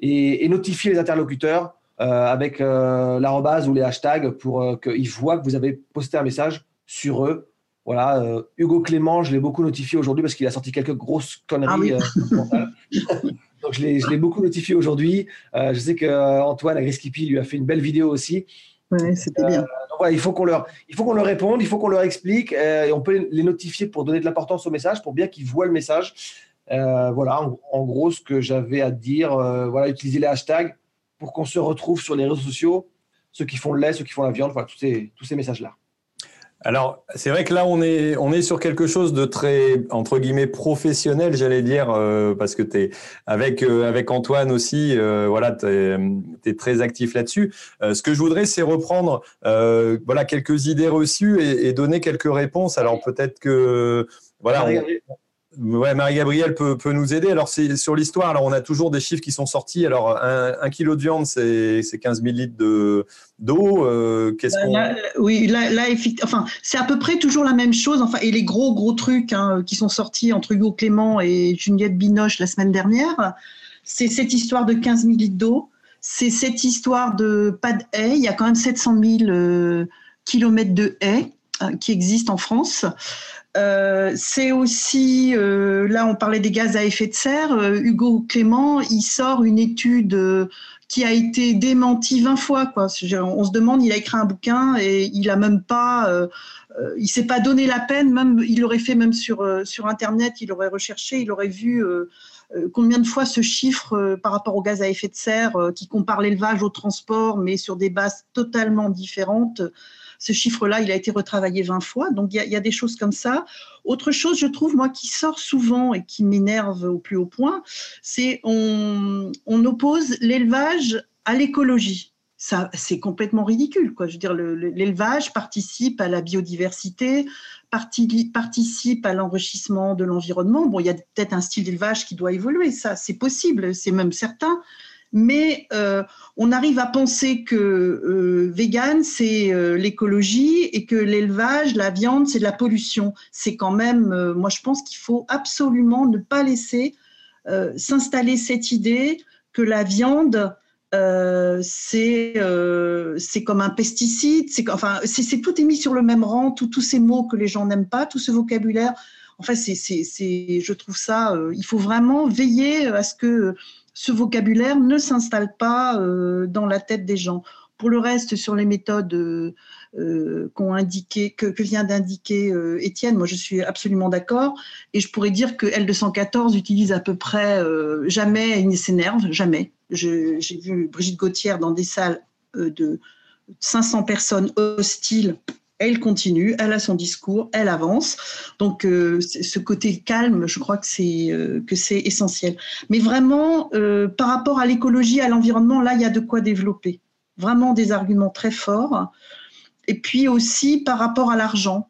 Et, notifier les interlocuteurs euh, avec euh, l'arrobase ou les hashtags pour euh, qu'ils voient que vous avez posté un message sur eux. Voilà, Hugo Clément, je l'ai beaucoup notifié aujourd'hui parce qu'il a sorti quelques grosses conneries. Ah (laughs) Donc, je l'ai beaucoup notifié aujourd'hui. je sais qu'Antoine Agriskipi lui a fait une belle vidéo aussi. Oui, c'était bien il faut qu'on leur, il faut qu'on leur réponde, il faut qu'on leur explique, euh, et on peut les notifier pour donner de l'importance au message, pour bien qu'ils voient le message. Euh, voilà, en, gros, ce que j'avais à dire. Euh, voilà, utiliser les hashtags pour qu'on se retrouve sur les réseaux sociaux, ceux qui font le lait, ceux qui font la viande, voilà, tous ces, tous ces messages-là. Alors, c'est vrai que là, on est, on est sur quelque chose de très, entre guillemets, professionnel, j'allais dire, euh, parce que tu es avec, euh, avec Antoine aussi, euh, voilà, tu es, très actif là-dessus. ce que je voudrais, c'est reprendre voilà, quelques idées reçues et, et donner quelques réponses. Alors, peut-être que. Voilà, Ouais, Marie-Gabrielle peut, peut, nous aider. Alors, c'est sur l'histoire. Alors, on a toujours des chiffres qui sont sortis. Alors, un, kilo de viande, c'est 15 000 litres d'eau. Euh, qu'est-ce qu'on... oui, là, là enfin, c'est à peu près toujours la même chose. Enfin, et les gros, gros trucs hein, qui sont sortis entre Hugo Clément et Juliette Binoche la semaine dernière, c'est cette histoire de 15 000 litres d'eau. C'est cette histoire de pas de haies. Il y a quand même 700 000 euh, kilomètres de haies euh, qui existent en France. Euh, c'est aussi, euh, là on parlait des gaz à effet de serre, euh, Hugo Clément, il sort une étude qui a été démentie 20 fois. On se demande, il a écrit un bouquin et il a même pas, il s'est pas donné la peine, même il aurait fait même sur, sur Internet, il aurait recherché, il aurait vu combien de fois ce chiffre par rapport aux gaz à effet de serre qui compare l'élevage au transport, mais sur des bases totalement différentes. Ce chiffre-là, il a été retravaillé 20 fois. Donc, il y, a, des choses comme ça. Autre chose, je trouve, moi, qui sort souvent et qui m'énerve au plus haut point, c'est on, oppose l'élevage à l'écologie. C'est complètement ridicule. Quoi. Je veux dire, l'élevage participe à la biodiversité, participe à l'enrichissement de l'environnement. Bon, il y a peut-être un style d'élevage qui doit évoluer, ça, c'est possible, c'est même certain mais euh, on arrive à penser que euh, vegan, c'est euh, l'écologie et que l'élevage, la viande, c'est de la pollution. C'est quand même, euh, moi je pense qu'il faut absolument ne pas laisser s'installer cette idée que la viande, c'est c'est comme un pesticide, c'est enfin c'est tout est mis sur le même rang, tous ces mots que les gens n'aiment pas, tout ce vocabulaire. Enfin, c'est, c'est, je trouve ça, il faut vraiment veiller à ce que ce vocabulaire ne s'installe pas euh, dans la tête des gens. Pour le reste, sur les méthodes qu'ont indiqué, que, vient d'indiquer Étienne, moi je suis absolument d'accord. Et je pourrais dire que L214 utilise à peu près jamais, il ne s'énerve, jamais. J'ai vu Brigitte Gauthier dans des salles de 500 personnes hostiles elle continue, elle a son discours, elle avance. Donc, euh, ce côté calme, je crois que c'est euh, que c'est essentiel. Mais vraiment, euh, par rapport à l'écologie, à l'environnement, là, il y a de quoi développer. Vraiment des arguments très forts. Et puis aussi par rapport à l'argent.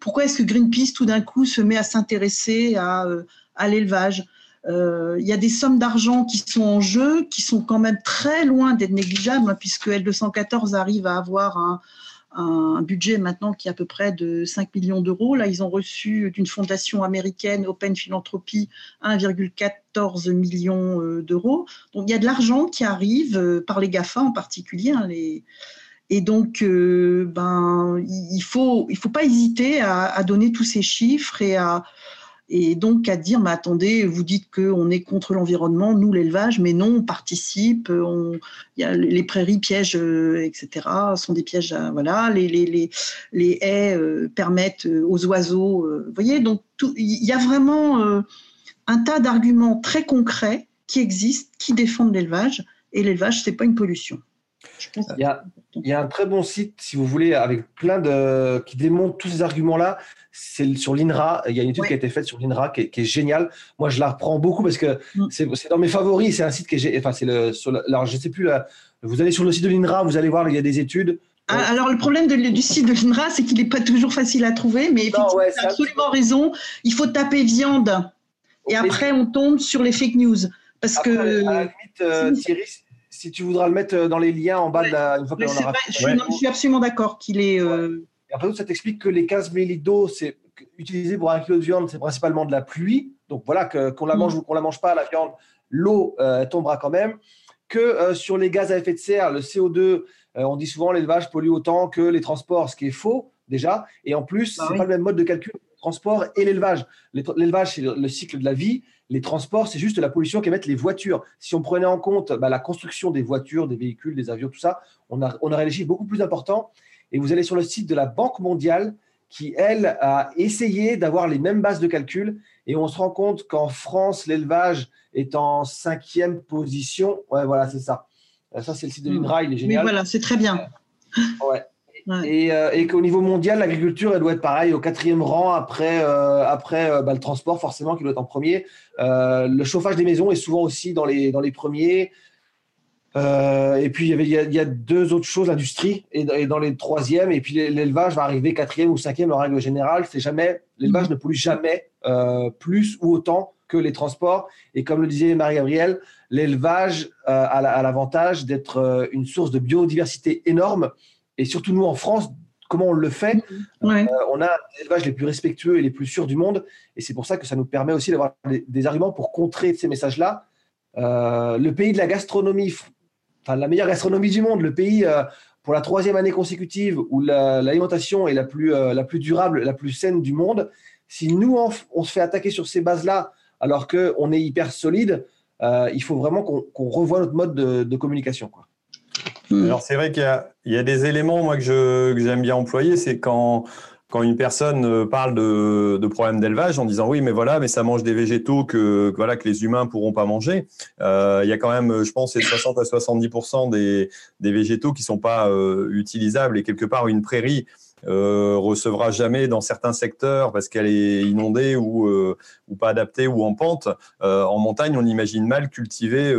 pourquoi est-ce que Greenpeace, tout d'un coup, se met à s'intéresser à, à l'élevage? Il y a des sommes d'argent qui sont en jeu, qui sont quand même très loin d'être négligeables, hein, puisque L214 arrive à avoir un, un budget maintenant qui est à peu près de 5 millions d'euros. Là, ils ont reçu d'une fondation américaine, Open Philanthropy, 1,14 millions euh, d'euros. Donc, il y a de l'argent qui arrive euh, par les GAFA en particulier. Hein, et donc, euh, ben, il ne faut, il faut pas hésiter à, donner tous ces chiffres et à, et donc à dire, mais attendez, vous dites qu'on est contre l'environnement, nous l'élevage, mais non, on participe, les prairies pièges, euh, etc., sont des pièges, voilà, les, haies euh, permettent euh, aux oiseaux, vous voyez, donc il y a vraiment un tas d'arguments très concrets qui existent, qui défendent l'élevage, et l'élevage, c'est pas une pollution. Il, y a, il y a un très bon site, si vous voulez, avec plein de qui démontre tous ces arguments-là c'est sur l'INRA. Il y a une étude qui a été faite sur l'INRA qui, est géniale. Moi, je la reprends beaucoup parce que mm. c'est dans mes favoris. C'est un site qui est. Enfin, c'est le. alors, je sais plus. vous allez sur le site de l'INRA, vous allez voir, il y a des études. Ah, alors, le problème du site de l'INRA, c'est qu'il n'est pas toujours facile à trouver, mais tu as absolument raison. Il faut taper viande. Et après, on tombe sur les fake news. Parce que. À la limite, euh, Thierry, si tu voudras le mettre euh, dans les liens en bas de la. Une fois que je, suis absolument d'accord qu'il est. Euh, et après, ça t'explique que les 15 ml d'eau, c'est utilisé pour un kilo de viande, c'est principalement de la pluie. Donc voilà, qu'on la mange mm. ou qu'on la mange pas, la viande, l'eau euh, tombera quand même. Que euh, sur les gaz à effet de serre, le CO2, euh, on dit souvent l'élevage pollue autant que les transports, ce qui est faux déjà. Et en plus, bah ce n'est pas le même mode de calcul, le transport et l'élevage. L'élevage, c'est le, cycle de la vie. Les transports, c'est juste la pollution qu'émettent les voitures. Si on prenait en compte bah, la construction des voitures, des véhicules, des avions, tout ça, on, a, on aurait des chiffres beaucoup plus importants et vous allez sur le site de la Banque mondiale qui, elle, a essayé d'avoir les mêmes bases de calcul. Et on se rend compte qu'en France, l'élevage est en cinquième position. Ouais, voilà, c'est ça. Euh, ça, c'est le site de l'INRA, il est génial. Mais voilà, c'est très bien. Ouais. Et, euh, et qu'au niveau mondial, l'agriculture, elle doit être pareil, au quatrième rang après, euh, après bah, le transport, forcément, qui doit être en premier. le chauffage des maisons est souvent aussi dans les, dans les premiers. Euh, et puis, il y, avait, il y, a, deux autres choses, l'industrie et, dans les troisièmes. Et puis, l'élevage va arriver quatrième ou cinquième en règle générale. C'est jamais, l'élevage ne pollue jamais euh, plus ou autant que les transports. Et comme le disait Marie-Gabrielle, l'élevage euh, a l'avantage d'être une source de biodiversité énorme. Et surtout, nous, en France, comment on le fait On a les élevages les plus respectueux et les plus sûrs du monde. Et c'est pour ça que ça nous permet aussi d'avoir des, arguments pour contrer ces messages-là. le pays de la gastronomie la meilleure gastronomie du monde, le pays euh, pour la troisième année consécutive où l'alimentation est la plus, euh, la plus durable, la plus saine du monde. Si nous, on, se fait attaquer sur ces bases-là, alors qu'on est hyper solide, euh, il faut vraiment qu'on revoie notre mode de, communication. Quoi. Alors c'est vrai qu'il y, a des éléments moi que j'aime bien employer, c'est quand quand une personne euh, parle de, de problèmes d'élevage en disant oui, mais voilà, mais ça mange des végétaux que, voilà que les humains pourront pas manger. Euh, il y a quand même, je pense, c'est 60 à 70 des, des végétaux qui sont pas euh, utilisables. Et quelque part une prairie euh, recevra jamais dans certains secteurs parce qu'elle est inondée ou, euh, ou pas adaptée ou en pente. Euh, en montagne, on imagine mal cultiver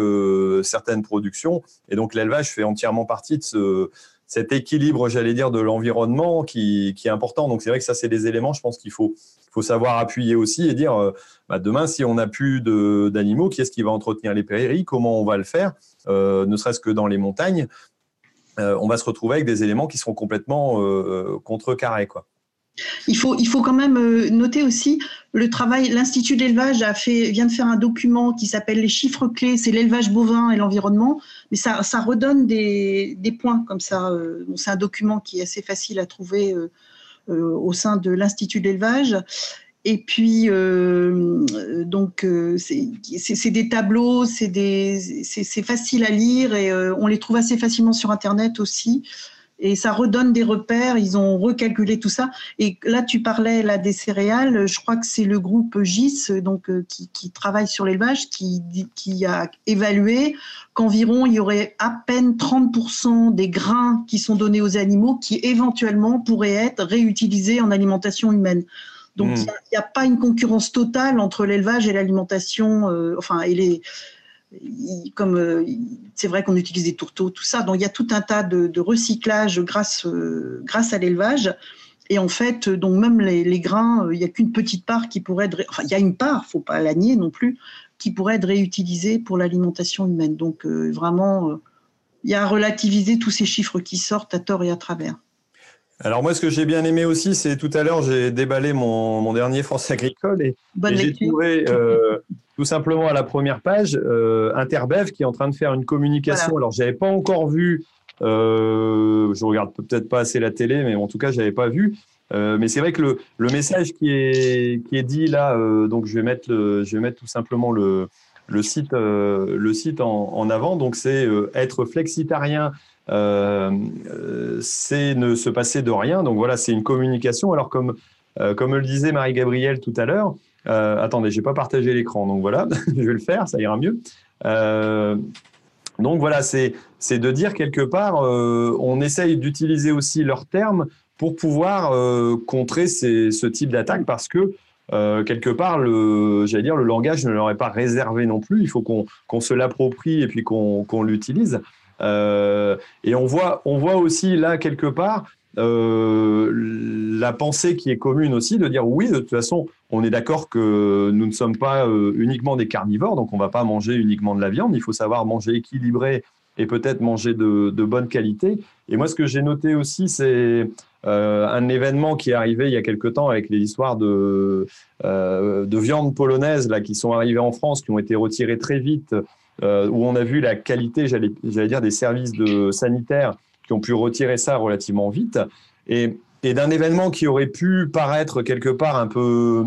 certaines productions et donc l'élevage fait entièrement partie de ce cet équilibre, j'allais dire, de l'environnement qui, est important. Donc c'est vrai que ça, c'est des éléments, je pense qu'il faut, faut savoir appuyer aussi et dire, bah, demain, si on n'a plus d'animaux, qui est-ce qui va entretenir les prairies? Comment on va le faire? Ne serait-ce que dans les montagnes, on va se retrouver avec des éléments qui seront complètement contrecarrés. Quoi. Il faut, il faut quand même euh, noter aussi le travail. L'Institut d'élevage vient de faire un document qui s'appelle Les chiffres clés, c'est l'élevage bovin et l'environnement. Mais ça, redonne des, points comme ça. Euh, c'est un document qui est assez facile à trouver euh, au sein de l'Institut d'élevage. Et puis, donc, c'est des tableaux, c'est facile à lire et on les trouve assez facilement sur Internet aussi et ça redonne des repères. Ils ont recalculé tout ça. Et là, tu parlais là des céréales. Je crois que c'est le groupe GIS, donc euh, qui, qui, travaille sur l'élevage, qui, qui a évalué qu'environ il y aurait à peine 30% des grains qui sont donnés aux animaux qui éventuellement pourraient être réutilisés en alimentation humaine. Donc hmm. il n'y a, pas une concurrence totale entre l'élevage et l'alimentation, euh, enfin et les comme euh, c'est vrai qu'on utilise des tourteaux, tout ça. Donc il y a tout un tas de, recyclage grâce, euh, grâce à l'élevage. Et en fait, donc même les, grains, il n'y a qu'une petite part qui pourrait être, enfin il y a une part, faut pas la nier non plus, qui pourrait être réutilisée pour l'alimentation humaine. Donc vraiment, il y a à relativiser tous ces chiffres qui sortent à tort et à travers. Alors moi, ce que j'ai bien aimé aussi, c'est tout à l'heure, j'ai déballé mon, dernier France agricole et, j'ai trouvé tout simplement à la première page euh, Interbev qui est en train de faire une communication. Alors, Alors, j'avais pas encore vu, euh, je regarde peut-être pas assez la télé, mais en tout cas, j'avais pas vu. Euh, mais c'est vrai que le, le, message qui est, qui est dit là, euh, donc je vais mettre, le, je vais mettre tout simplement le, le site, euh, le site en, en avant. Donc c'est être flexitarien, c'est ne se passer de rien. Donc voilà, c'est une communication. Alors comme, comme le disait Marie-Gabrielle tout à l'heure, euh, attendez, j'ai pas partagé l'écran, donc voilà, (laughs) je vais le faire, ça ira mieux. Euh, donc voilà, c'est de dire quelque part, euh, on essaye d'utiliser aussi leurs termes pour pouvoir contrer ce type d'attaque parce que quelque part, j'allais dire, le langage ne leur est pas réservé non plus. Il faut qu'on se l'approprie et puis qu'on l'utilise. Et on voit, on voit aussi là quelque part euh, la pensée qui est commune aussi, de dire oui, de toute façon, on est d'accord que nous ne sommes pas euh, uniquement des carnivores, donc on ne va pas manger uniquement de la viande, il faut savoir manger équilibré et peut-être manger de, bonne qualité. Et moi, ce que j'ai noté aussi, c'est euh, un événement qui est arrivé il y a quelque temps avec les histoires de, de viande polonaise là, qui sont arrivées en France, qui ont été retirées très vite, où on a vu la qualité, j'allais dire, des services de, sanitaires qui ont pu retirer ça relativement vite. Et, d'un événement qui aurait pu paraître quelque part un peu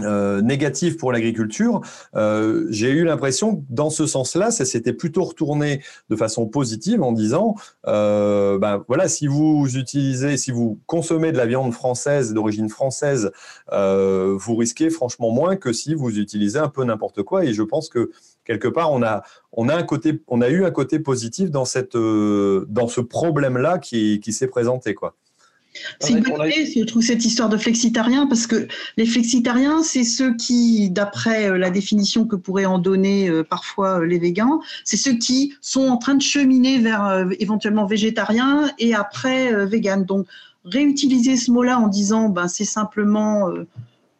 euh, négatif pour l'agriculture, euh, j'ai eu l'impression que dans ce sens-là, ça s'était plutôt retourné de façon positive en disant, euh, ben voilà, si vous utilisez, si vous consommez de la viande française d'origine française, vous risquez franchement moins que si vous utilisez un peu n'importe quoi. Et je pense que quelque part, on a, on a, un côté, on a eu un côté positif dans, cette, euh, dans ce problème-là qui, qui s'est présenté. Quoi. C'est une bonne idée, je trouve, cette histoire de flexitariens, parce que les flexitariens, c'est ceux qui, d'après euh, la définition que pourraient en donner euh, parfois les végans, c'est ceux qui sont en train de cheminer vers éventuellement végétarien et après vegan. Donc, réutiliser ce mot-là en disant, ben, c'est simplement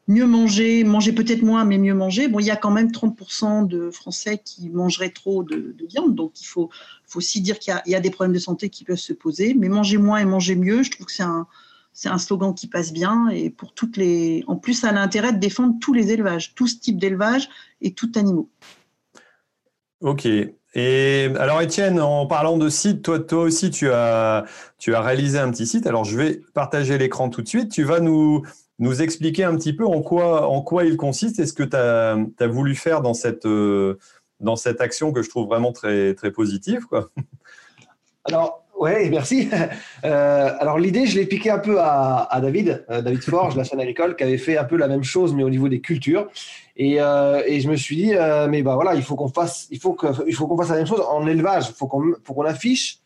mieux manger, manger peut-être moins, mais mieux manger. Bon, il y a quand même 30% de Français qui mangeraient trop de, viande, donc il faut, aussi dire qu'il y, a des problèmes de santé qui peuvent se poser. Mais manger moins et manger mieux, je trouve que c'est un, slogan qui passe bien et pour toutes les. En plus, ça a l'intérêt de défendre tous les élevages, tout ce type d'élevage et tout animaux. Ok. Et alors, Étienne, en parlant de site, toi, aussi, tu as réalisé un petit site. Alors, je vais partager l'écran tout de suite. Tu vas nous, nous expliquer un petit peu en quoi, en quoi il consiste et ce que tu as, voulu faire dans cette, euh, dans cette action que je trouve vraiment très, très positive. Quoi. Alors, oui, merci. (laughs) Euh, alors, l'idée, je l'ai piqué un peu à, David, euh, David Forge, la chaîne agricole, qui avait fait un peu la même chose, mais au niveau des cultures. Et, et je me suis dit, mais bah voilà, il faut qu'on fasse, il faut que, faut qu'on fasse la même chose en élevage. Il faut qu'on, qu'on affiche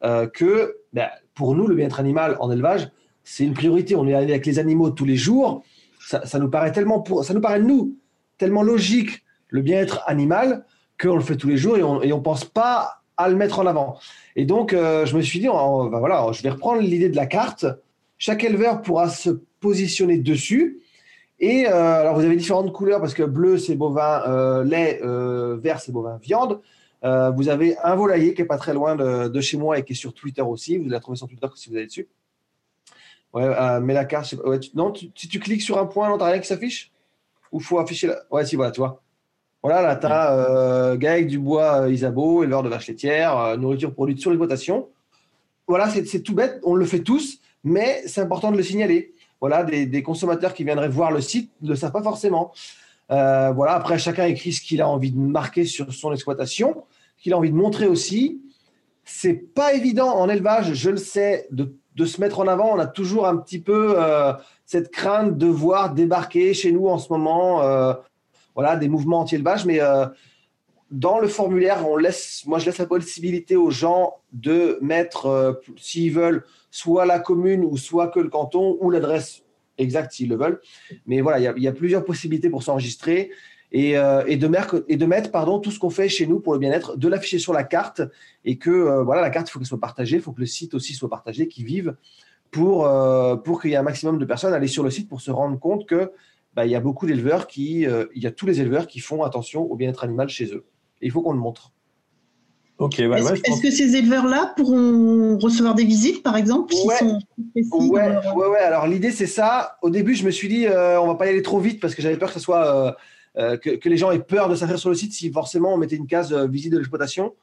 que, bah, pour nous, le bien-être animal en élevage, c'est une priorité. On est avec les animaux tous les jours. Ça, nous paraît tellement, pour, ça nous paraît nous tellement logique le bien-être animal qu'on le fait tous les jours et on ne pense pas à le mettre en avant. Et donc, euh, je me suis dit, ben voilà, je vais reprendre l'idée de la carte. Chaque éleveur pourra se positionner dessus. Et euh, alors, vous avez différentes couleurs parce que bleu, c'est bovin euh, lait, vert, c'est bovin viande. vous avez un volailler qui est pas très loin de, de, chez moi et qui est sur Twitter aussi. Vous la trouvez sur Twitter si vous allez dessus. Ouais, euh, mais la carte, non, si tu cliques sur un point, non, t'as rien qui s'affiche? Ou faut afficher la... Ouais, si, voilà, tu vois. Voilà, là, tu as euh, Gaël Dubois euh, Isabeau, éleveur de vaches laitières, euh, nourriture produite sur l'exploitation. Voilà, c'est tout bête, on le fait tous, mais c'est important de le signaler. voilà, des, consommateurs qui viendraient voir le site ne le savent pas forcément. Euh, voilà, après, chacun écrit ce qu'il a envie de marquer sur son exploitation, ce qu'il a envie de montrer aussi. C'est pas évident en élevage, je le sais, de, se mettre en avant. On a toujours un petit peu euh, cette crainte de voir débarquer chez nous en ce moment euh, voilà, des mouvements anti-élevage, mais dans le formulaire, on laisse, moi je laisse la possibilité aux gens de mettre, s'ils veulent, soit la commune ou soit que le canton ou l'adresse exacte s'ils le veulent. Mais voilà, il y, a plusieurs possibilités pour s'enregistrer et, euh, et, de mettre, et de mettre pardon, tout ce qu'on fait chez nous pour le bien-être, de l'afficher sur la carte et que euh, voilà, la carte, il faut qu'elle soit partagée, il faut que le site aussi soit partagé, qu'ils vivent pour, euh, pour qu'il y ait un maximum de personnes aller sur le site pour se rendre compte que bah, il y a beaucoup d'éleveurs qui, il y a tous les éleveurs qui font attention au bien-être animal chez eux. Et il faut qu'on le montre. Ok, Est-ce que ces éleveurs-là pourront recevoir des visites, par exemple Ouais, sont ouais, ouais, Alors l'idée, c'est ça. Au début, je me suis dit, euh, on va pas y aller trop vite parce que j'avais peur que ce soit euh, euh, que, les gens aient peur de s'inscrire sur le site si forcément on mettait une case visite de l'exploitation.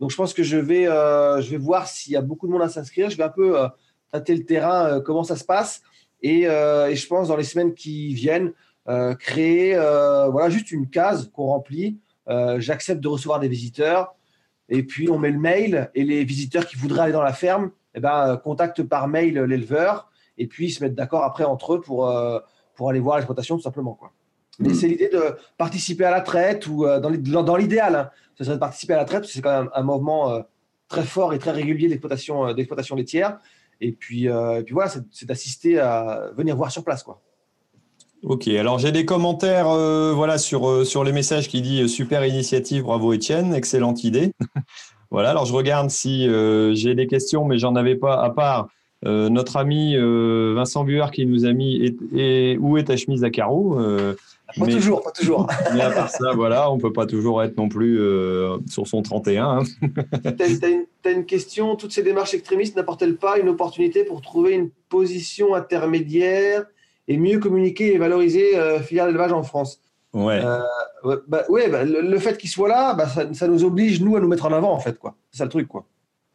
Donc je pense que je vais, je vais voir s'il y a beaucoup de monde à s'inscrire. Je vais un peu tâter le terrain, comment ça se passe, et, je pense dans les semaines qui viennent créer, voilà, juste une case qu'on remplit. J'accepte de recevoir des visiteurs et puis on met le mail et les visiteurs qui voudraient aller dans la ferme eh ben, euh, contactent par mail l'éleveur et puis ils se mettent d'accord après entre eux pour, euh, pour aller voir l'exploitation tout simplement. Quoi. Mais mm. c'est l'idée de participer à la traite ou euh, dans l'idéal, hein, ce serait de participer à la traite parce que c'est quand même un mouvement très fort et très régulier d'exploitation d'exploitation laitière. Et puis, et puis voilà, c'est d'assister à venir voir sur place. quoi. Ok, alors j'ai des commentaires euh, voilà, sur, euh, sur les messages qui disent super initiative, bravo Étienne, excellente idée. (laughs) voilà, alors je regarde si euh, j'ai des questions, mais j'en avais pas, à part notre ami Vincent Bueur qui nous a mis et, Où est ta chemise à carreaux Pas toujours, pas toujours. mais à part ça, voilà, on peut pas toujours être non plus sur son 31. tu as, une question, toutes ces démarches extrémistes n'apportent-elles pas une opportunité pour trouver une position intermédiaire et mieux communiquer et valoriser euh, filière d'élevage en France? Ouais. Euh, bah, ouais, bah, le, fait qu'il soit là, bah, ça, nous oblige, nous, à nous mettre en avant, en fait. quoi. C'est ça le truc. quoi.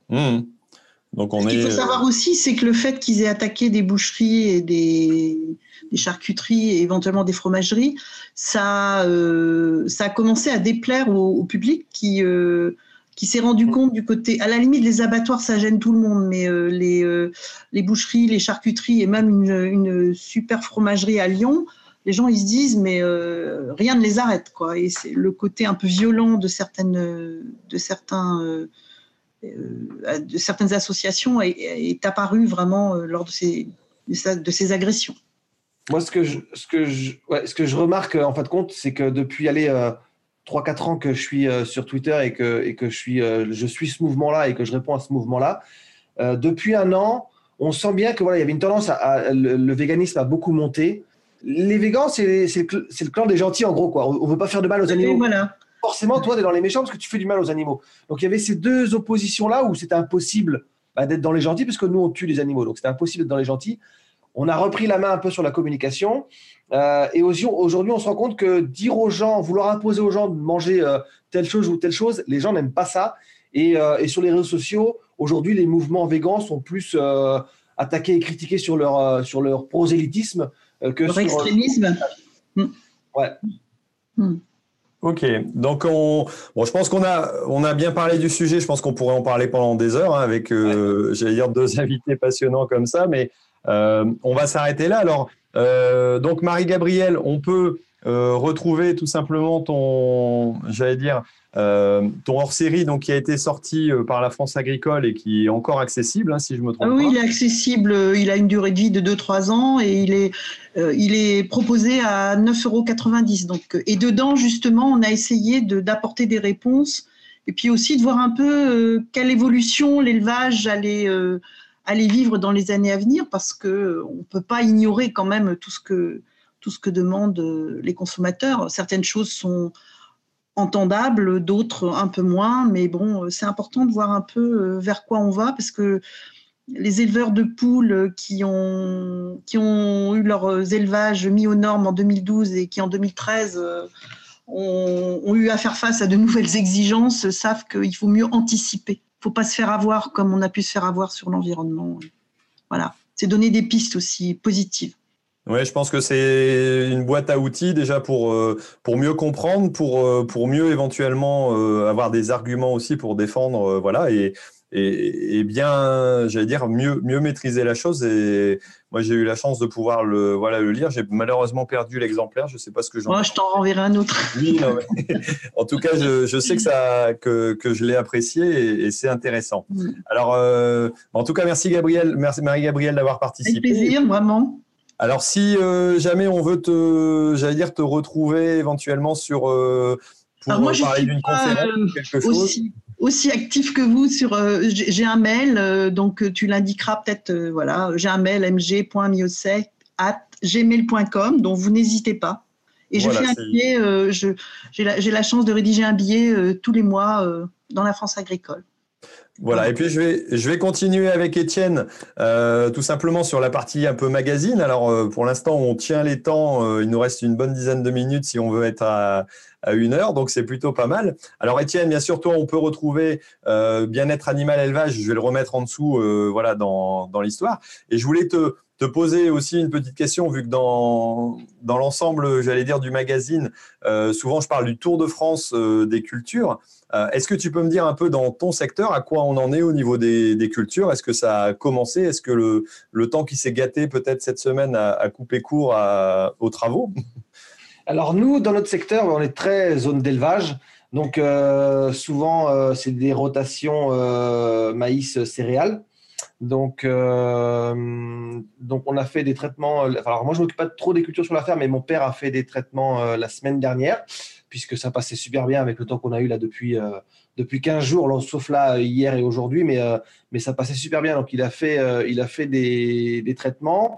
Mmh. Donc on Ce qu'il faut savoir aussi, c'est que le fait qu'ils aient attaqué des boucheries et des, des, charcuteries et éventuellement des fromageries, ça, euh, ça a commencé à déplaire au, public qui, euh, qui s'est rendu compte du côté, à la limite, les abattoirs, ça gêne tout le monde, mais euh, les, euh, les boucheries, les charcuteries et même une, une, super fromagerie à Lyon, les gens ils se disent mais euh, rien ne les arrête quoi. Et c'est le côté un peu violent de certaines, de certains, de certaines associations est, est, apparu vraiment lors de ces, de ces agressions. Moi, ce que je, ce que je, ouais, ce que je remarque en fin de compte, c'est que depuis aller 3-4 ans que je suis euh, sur Twitter et que, et que je, suis, euh, je suis ce mouvement-là et que je réponds à ce mouvement-là, euh, depuis un an, on sent bien que voilà, il y avait une tendance à, le, véganisme a beaucoup monté. Les végans, c'est le, le, clan des gentils en gros quoi. On veut pas faire de mal aux animaux. Voilà. Forcément, toi, tu es dans les méchants parce que tu fais du mal aux animaux. Donc il y avait ces deux oppositions là où c'était impossible bah, d'être dans les gentils parce que nous on tue les animaux. Donc c'était impossible d'être dans les gentils. On a repris la main un peu sur la communication. Euh, et aujourd'hui, on se rend compte que dire aux gens, vouloir imposer aux gens de manger euh, telle chose ou telle chose, les gens n'aiment pas ça. Et, euh, et, sur les réseaux sociaux, aujourd'hui, les mouvements végans sont plus attaqués et critiqués sur leur, sur leur prosélytisme que leur sur extrémisme. Ouais. Hmm. Ok, donc on, bon, je pense qu'on a, on a bien parlé du sujet. Je pense qu'on pourrait en parler pendant des heures hein, avec, j'allais dire, deux (laughs) invités passionnants comme ça. Mais euh, on va s'arrêter là. Alors, euh, donc Marie-Gabrielle, on peut euh, retrouver tout simplement ton, j'allais dire, ton hors-série donc qui a été sorti par la France agricole et qui est encore accessible, hein, si je me trompe ah oui, pas. Oui, il est accessible. Il a une durée de vie de 2-3 ans et il est, il est proposé à 9,90 euros. Donc, et dedans, justement, on a essayé d'apporter des réponses et puis aussi de voir un peu quelle évolution l'élevage allait aller vivre dans les années à venir parce que on peut pas ignorer quand même tout ce que tout ce que demandent les consommateurs. Certaines choses sont entendables, d'autres un peu moins, mais bon, c'est important de voir un peu euh, vers quoi on va parce que les éleveurs de poules qui ont, qui ont eu leurs élevages mis aux normes en 2012 et qui en 2013 euh, ont, eu à faire face à de nouvelles exigences savent qu'il faut mieux anticiper faut pas se faire avoir comme on a pu se faire avoir sur l'environnement. Voilà, c'est donner des pistes aussi positives. Oui, je pense que c'est une boîte à outils déjà pour, pour mieux comprendre, pour, pour mieux éventuellement avoir des arguments aussi pour défendre. voilà, et, et, bien, j'allais dire, mieux, mieux maîtriser la chose. Et moi, j'ai eu la chance de pouvoir le, voilà, le lire. J'ai malheureusement perdu l'exemplaire. Je ne sais pas ce que j'en. Moi, je t'en renverrai un autre. (laughs) Oui, (laughs) en tout cas, je, je, sais que, ça, que, que je l'ai apprécié et, c'est intéressant. Mm. Alors, euh, en tout cas, merci Gabriel, merci Marie-Gabrielle d'avoir participé. Avec plaisir, vraiment. Alors, si euh, jamais on veut te, j'allais dire, te retrouver éventuellement sur euh, pour Alors moi, parler d'une conférence, quelque chose. Aussi aussi actif que vous sur. Euh, j'ai un mail, euh, donc tu l'indiqueras peut-être. voilà, j'ai un mail mg.miosec at gmail.com, donc vous n'hésitez pas. Et je fais un billet. j'ai la, la, chance de rédiger un billet tous les mois dans la France agricole. Voilà, et puis je vais, je vais continuer avec Étienne, euh, tout simplement sur la partie un peu magazine. Alors euh, pour l'instant, on tient les temps, euh, il nous reste une bonne dizaine de minutes si on veut être à, à une heure, donc c'est plutôt pas mal. Alors Étienne, bien sûr, toi, on peut retrouver bien-être animal élevage, je vais le remettre en dessous voilà, dans, dans l'histoire. Et je voulais te, te poser aussi une petite question, vu que dans, dans l'ensemble, j'allais dire, du magazine, souvent je parle du Tour de France des cultures. Euh, est-ce que tu peux me dire un peu dans ton secteur à quoi on en est au niveau des, cultures? Est-ce que ça a commencé? Est-ce que le, temps qui s'est gâté peut-être cette semaine a, coupé court aux travaux? (laughs) Alors nous, dans notre secteur, on est très zone d'élevage. Donc euh, souvent, euh, c'est des rotations maïs céréales. Donc, donc, on a fait des traitements. Alors, moi, je ne m'occupe pas trop des cultures sur la ferme, mais mon père a fait des traitements la semaine dernière puisque ça passait super bien avec le temps qu'on a eu là depuis, euh, depuis 15 jours, sauf là hier et aujourd'hui, mais, euh, mais ça passait super bien. Donc il a fait, euh, il a fait des, des traitements.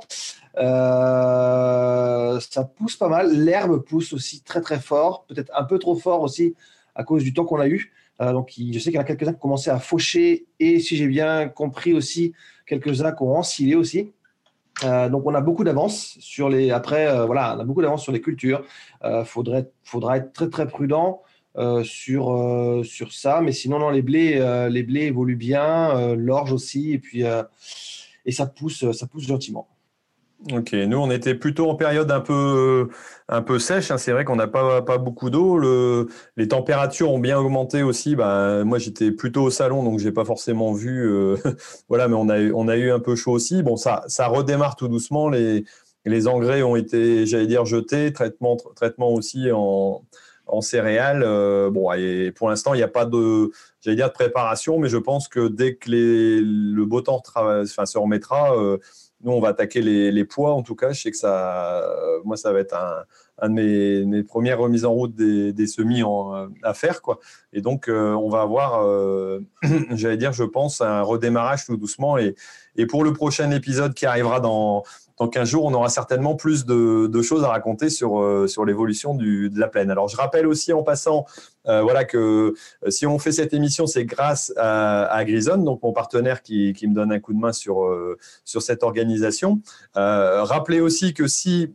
ça pousse pas mal. L'herbe pousse aussi très très fort, peut-être un peu trop fort aussi à cause du temps qu'on a eu. donc je sais qu'il y en a quelques-uns qui ont commencé à faucher et si j'ai bien compris aussi, quelques-uns qui ont ensilé aussi. Euh, donc on a beaucoup d'avance sur les. Après, euh, voilà, on a beaucoup d'avance sur les cultures. Euh, faudrait, faudra être très très prudent sur sur ça. Mais sinon, non, les blés, les blés évoluent bien, l'orge aussi, et puis et ça pousse, ça pousse gentiment. Ok, nous on était plutôt en période un peu, un peu sèche. Hein. C'est vrai qu'on n'a pas, pas beaucoup d'eau. Le, les températures ont bien augmenté aussi. Bah, moi j'étais plutôt au salon, donc j'ai pas forcément vu. Euh, (laughs) voilà, mais on a, on a eu un peu chaud aussi. Bon, ça, ça redémarre tout doucement. Les, les engrais ont été, j'allais dire, jetés. Traitement, traitement aussi en, en céréales. Euh, bon, et pour l'instant, il n'y a pas de, dire, de préparation, mais je pense que dès que le beau temps se remettra, euh, nous, on va attaquer les, poids, en tout cas. Je sais que ça, euh, moi, ça va être un, de mes, premières remises en route des, semis en, à faire. Quoi. Et donc, euh, on va avoir, euh, (clears throat) j'allais dire, je pense, un redémarrage tout doucement. Et, et pour le prochain épisode qui arrivera dans, dans 15 jours, on aura certainement plus de, choses à raconter sur, euh, l'évolution de la plaine. Alors, je rappelle aussi en passant euh, voilà, que euh, si on fait cette émission, c'est grâce à, Grison, donc mon partenaire qui, qui, me donne un coup de main sur, sur cette organisation. rappelez aussi que si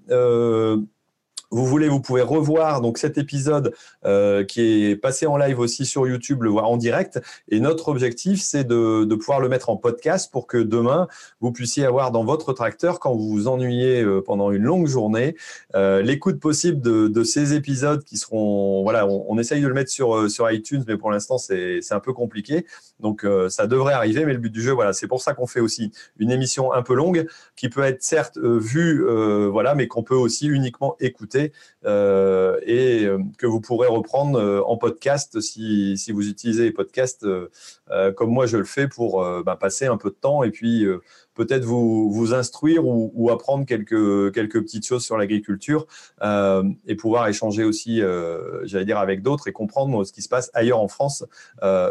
vous voulez, vous pouvez revoir donc cet épisode euh, qui est passé en live aussi sur YouTube, le voir en direct. Et notre objectif, c'est de, pouvoir le mettre en podcast pour que demain, vous puissiez avoir dans votre tracteur, quand vous vous ennuyez euh, pendant une longue journée, euh, l'écoute possible de, ces épisodes qui seront, voilà, on, essaye de le mettre sur, sur iTunes, mais pour l'instant, c'est un peu compliqué. Donc, ça devrait arriver, mais le but du jeu, voilà, c'est pour ça qu'on fait aussi une émission un peu longue qui peut être certes vue, voilà, mais qu'on peut aussi uniquement écouter euh, et euh, que vous pourrez reprendre euh, en podcast si, vous utilisez les podcasts comme moi je le fais pour bah, passer un peu de temps et puis peut-être vous, vous instruire ou, apprendre quelques, quelques petites choses sur l'agriculture et pouvoir échanger aussi, j'allais dire, avec d'autres et comprendre ce qui se passe ailleurs en France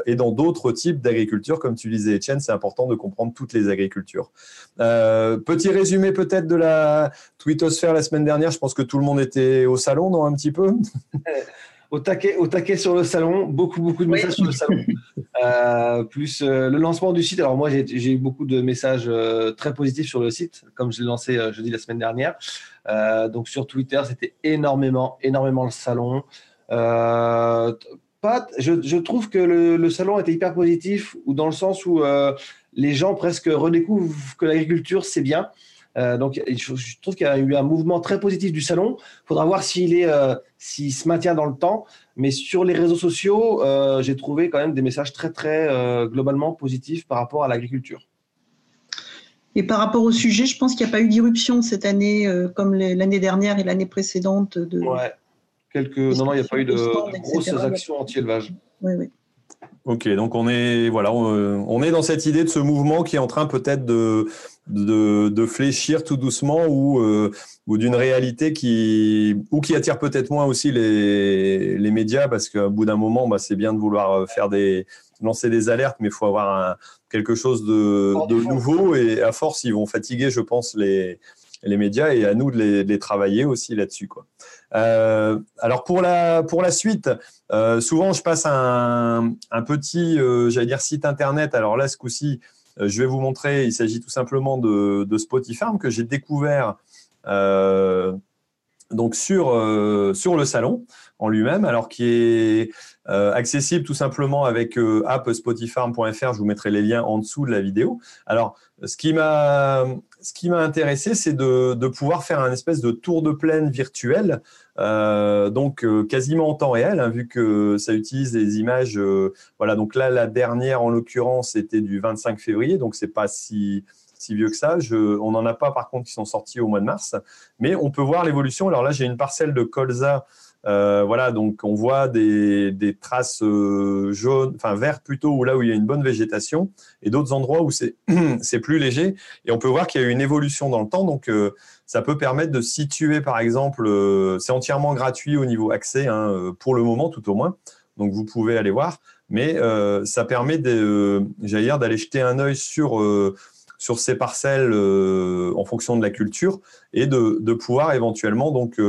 et dans d'autres types d'agriculture. Comme tu disais, Etienne, c'est important de comprendre toutes les agricultures. petit résumé peut-être de la twittosphère la semaine dernière. Je pense que tout le monde était au salon, non, un petit peu? Au taquet, au taquet sur le salon, beaucoup, beaucoup de messages sur le salon. (laughs) Euh, plus euh, le lancement du site. Alors moi, j'ai eu beaucoup de messages euh, très positifs sur le site, comme je l'ai lancé jeudi la semaine dernière. donc sur Twitter, c'était énormément, énormément le salon. Je, trouve que le, le, salon était hyper positif, ou dans le sens où les gens presque redécouvrent que l'agriculture, c'est bien. Donc, je, trouve qu'il y a eu un mouvement très positif du salon. Il faudra voir s'il est, s'il se maintient dans le temps. Mais sur les réseaux sociaux, j'ai trouvé quand même des messages très, très globalement positifs par rapport à l'agriculture. Et par rapport au sujet, je pense qu'il n'y a pas eu d'irruption cette année comme l'année dernière et l'année précédente. De... Ouais. Quelques... Non, non, il n'y a pas eu de, grosses actions anti-élevage. Oui, oui. Ok, donc on est voilà, on, est dans cette idée de ce mouvement qui est en train peut-être de, de, fléchir tout doucement ou euh, ou d'une réalité qui ou qui attire peut-être moins aussi les, les médias parce qu'au bout d'un moment, bah, c'est bien de vouloir faire des lancer des alertes, mais il faut avoir quelque chose de, de nouveau et à force ils vont fatiguer, je pense les les médias et à nous de les, travailler aussi là-dessus. Quoi. Euh, alors pour la, pour la suite, euh, souvent je passe un, un petit, euh, j'allais dire site internet. Alors là, ce coup-ci, je vais vous montrer. Il s'agit tout simplement de, de Spotify que j'ai découvert donc sur, sur le salon en lui-même, alors qui est accessible tout simplement avec app spotifarm.fr. Je vous mettrai les liens en dessous de la vidéo. Alors, ce qui m'a ce intéressé, c'est de, de, pouvoir faire un espèce de tour de plaine virtuel, euh, donc euh, quasiment en temps réel, hein, vu que ça utilise des images. Euh, voilà, donc là, la dernière en l'occurrence, c'était du 25 février, donc c'est pas si si vieux que ça. Je, on n'en a pas par contre qui sont sortis au mois de mars, mais on peut voir l'évolution. Alors là, j'ai une parcelle de colza euh, voilà, donc on voit des, traces euh, jaunes, enfin vertes plutôt, où là où il y a une bonne végétation, et d'autres endroits où (clears throat) c'est plus léger. Et on peut voir qu'il y a eu une évolution dans le temps. Donc euh, ça peut permettre de situer, par exemple, c'est entièrement gratuit au niveau accès, hein, pour le moment tout au moins. Donc vous pouvez aller voir, mais ça permet, d'aller jeter un œil sur ces parcelles en fonction de la culture et de, de pouvoir éventuellement donc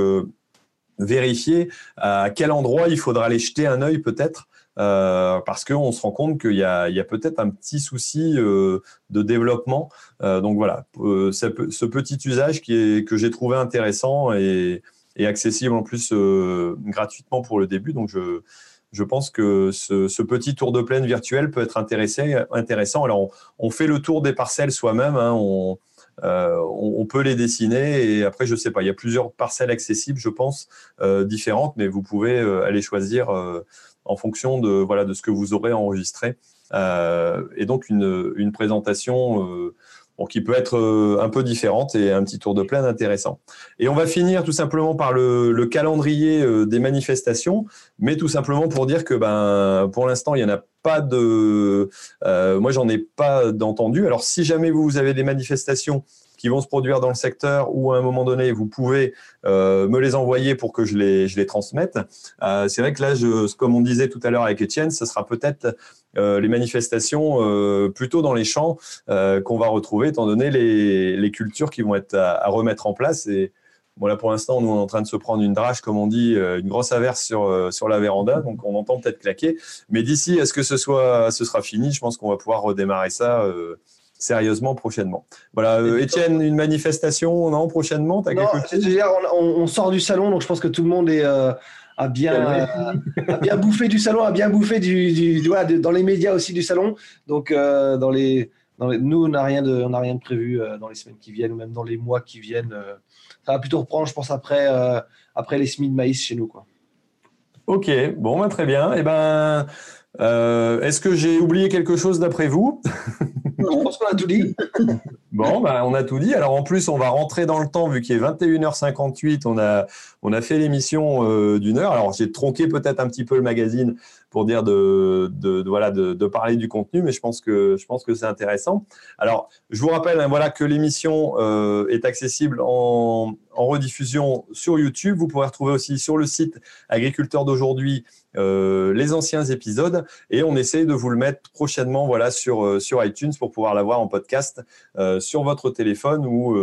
vérifier à quel endroit il faudra aller jeter un œil peut-être. Euh, parce qu'on se rend compte qu'il y a, peut-être un petit souci euh, de développement. Euh, donc voilà, ce, petit usage qui est, que j'ai trouvé intéressant et, accessible en plus gratuitement pour le début. Donc je, je pense que ce, petit tour de plaine virtuel peut être intéressant. Alors on, fait le tour des parcelles soi-même. Hein, euh, on, peut les dessiner et après, je sais pas, il y a plusieurs parcelles accessibles, je pense, euh, différentes, mais vous pouvez euh, aller choisir en fonction de, voilà, de ce que vous aurez enregistré. et donc, une, présentation qui peut être un peu différente et un petit tour de plaine intéressant. Et on va finir tout simplement par le, calendrier des manifestations, mais tout simplement pour dire que ben, pour l'instant, il y en a pas de. Euh, moi, j'en ai pas d'entendu. Alors, si jamais vous avez des manifestations qui vont se produire dans le secteur ou à un moment donné, vous pouvez euh, me les envoyer pour que je les, je les transmette. Euh, c'est vrai que là, je, comme on disait tout à l'heure avec Étienne, ce sera peut-être les manifestations plutôt dans les champs qu'on va retrouver, étant donné les, les, cultures qui vont être à, à remettre en place. Et, Bon, là, pour l'instant, nous, on est en train de se prendre une drache, comme on dit, euh, une grosse averse sur, euh, sur la véranda. Donc, on entend peut-être claquer. Mais d'ici à ce que ce, soit, ce sera fini, je pense qu'on va pouvoir redémarrer ça euh, sérieusement prochainement. Voilà, Étienne, une manifestation, non, prochainement as non, on, on, sort du salon, donc je pense que tout le monde est. a bien, bien bouffé du salon, a bien bouffé du, du, dans les médias aussi du salon. Donc, dans les, dans nous, on n'a rien, de, on rien de prévu dans les semaines qui viennent ou même dans les mois qui viennent ça va plutôt reprendre, je pense, après, euh, après les semis de maïs chez nous. Quoi. Ok, bon, ben, très bien. Et eh ben, euh, Est-ce que j'ai oublié quelque chose d'après vous? Je pense qu'on a tout dit. (laughs) Bon, ben, on a tout dit. Alors en plus, on va rentrer dans le temps vu qu'il est 21h58. On a, on a fait l'émission euh, d'une heure. Alors j'ai tronqué peut-être un petit peu le magazine pour dire de, voilà, de, parler du contenu, mais je pense que, je pense que c'est intéressant. Alors je vous rappelle hein, voilà, que l'émission euh, est accessible en, rediffusion sur YouTube. Vous pourrez retrouver aussi sur le site Agriculteur d'aujourd'hui euh, les anciens épisodes et on essaie de vous le mettre prochainement voilà sur euh, sur iTunes pour pouvoir l'avoir en podcast sur votre téléphone ou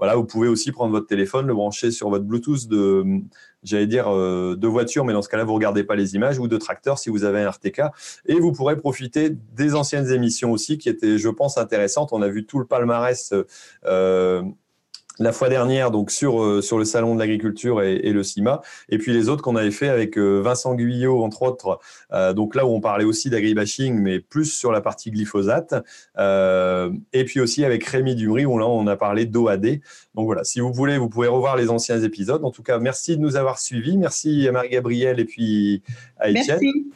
voilà vous pouvez aussi prendre votre téléphone le brancher sur votre Bluetooth de j'allais dire de voiture mais dans ce cas-là vous regardez pas les images ou de tracteur si vous avez un RTK et vous pourrez profiter des anciennes émissions aussi qui étaient je pense intéressantes. On a vu tout le palmarès la fois dernière donc sur euh, sur le salon de l'agriculture et, et, le CIMA. Et puis les autres qu'on avait fait avec euh, Vincent Guyot entre autres euh, donc là où on parlait aussi d'agribashing mais plus sur la partie glyphosate euh, et puis aussi avec Rémi Dumry où là on a parlé d'OAD donc voilà si vous voulez vous pouvez revoir les anciens épisodes. En tout cas merci de nous avoir suivis. Merci à Marie-Gabrielle et puis à Étienne. Merci.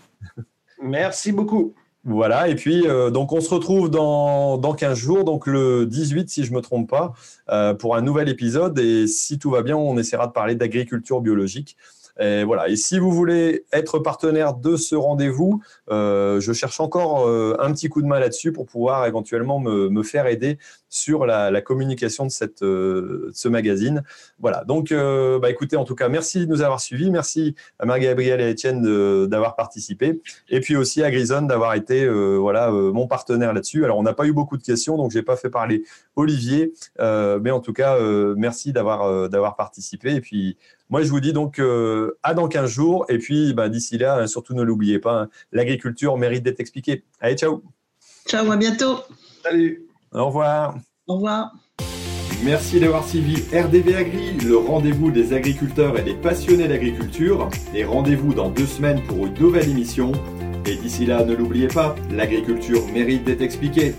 Merci beaucoup. Voilà, et puis euh, donc on se retrouve dans, dans 15 jours, donc le 18 si je me trompe pas, euh, pour un nouvel épisode. Et si tout va bien, on essaiera de parler d'agriculture biologique. Et voilà. Et si vous voulez être partenaire de ce rendez-vous, euh, je cherche encore un petit coup de main là-dessus pour pouvoir éventuellement me, me faire aider sur la, la communication de, cette, euh, de ce magazine. Voilà. Donc, euh, bah, écoutez, en tout cas, merci de nous avoir suivis. Merci à Marie-Gabrielle et à Étienne d'avoir participé. Et puis aussi à Grison d'avoir été euh, voilà, euh, mon partenaire là-dessus. Alors, on n'a pas eu beaucoup de questions, donc j'ai pas fait parler Olivier. Euh, mais en tout cas, euh, merci d'avoir euh, d'avoir participé. Et puis, moi, je vous dis donc euh, à dans 15 jours. Et puis, bah, d'ici là, surtout ne l'oubliez pas, hein, l'agriculture mérite d'être expliquée. Allez, ciao. Ciao, à bientôt. Salut. Au revoir. Au revoir. Merci d'avoir suivi RDV Agri, le rendez-vous des agriculteurs et des passionnés d'agriculture. Et rendez-vous dans deux semaines pour une nouvelle émission. Et d'ici là, ne l'oubliez pas, l'agriculture mérite d'être expliquée.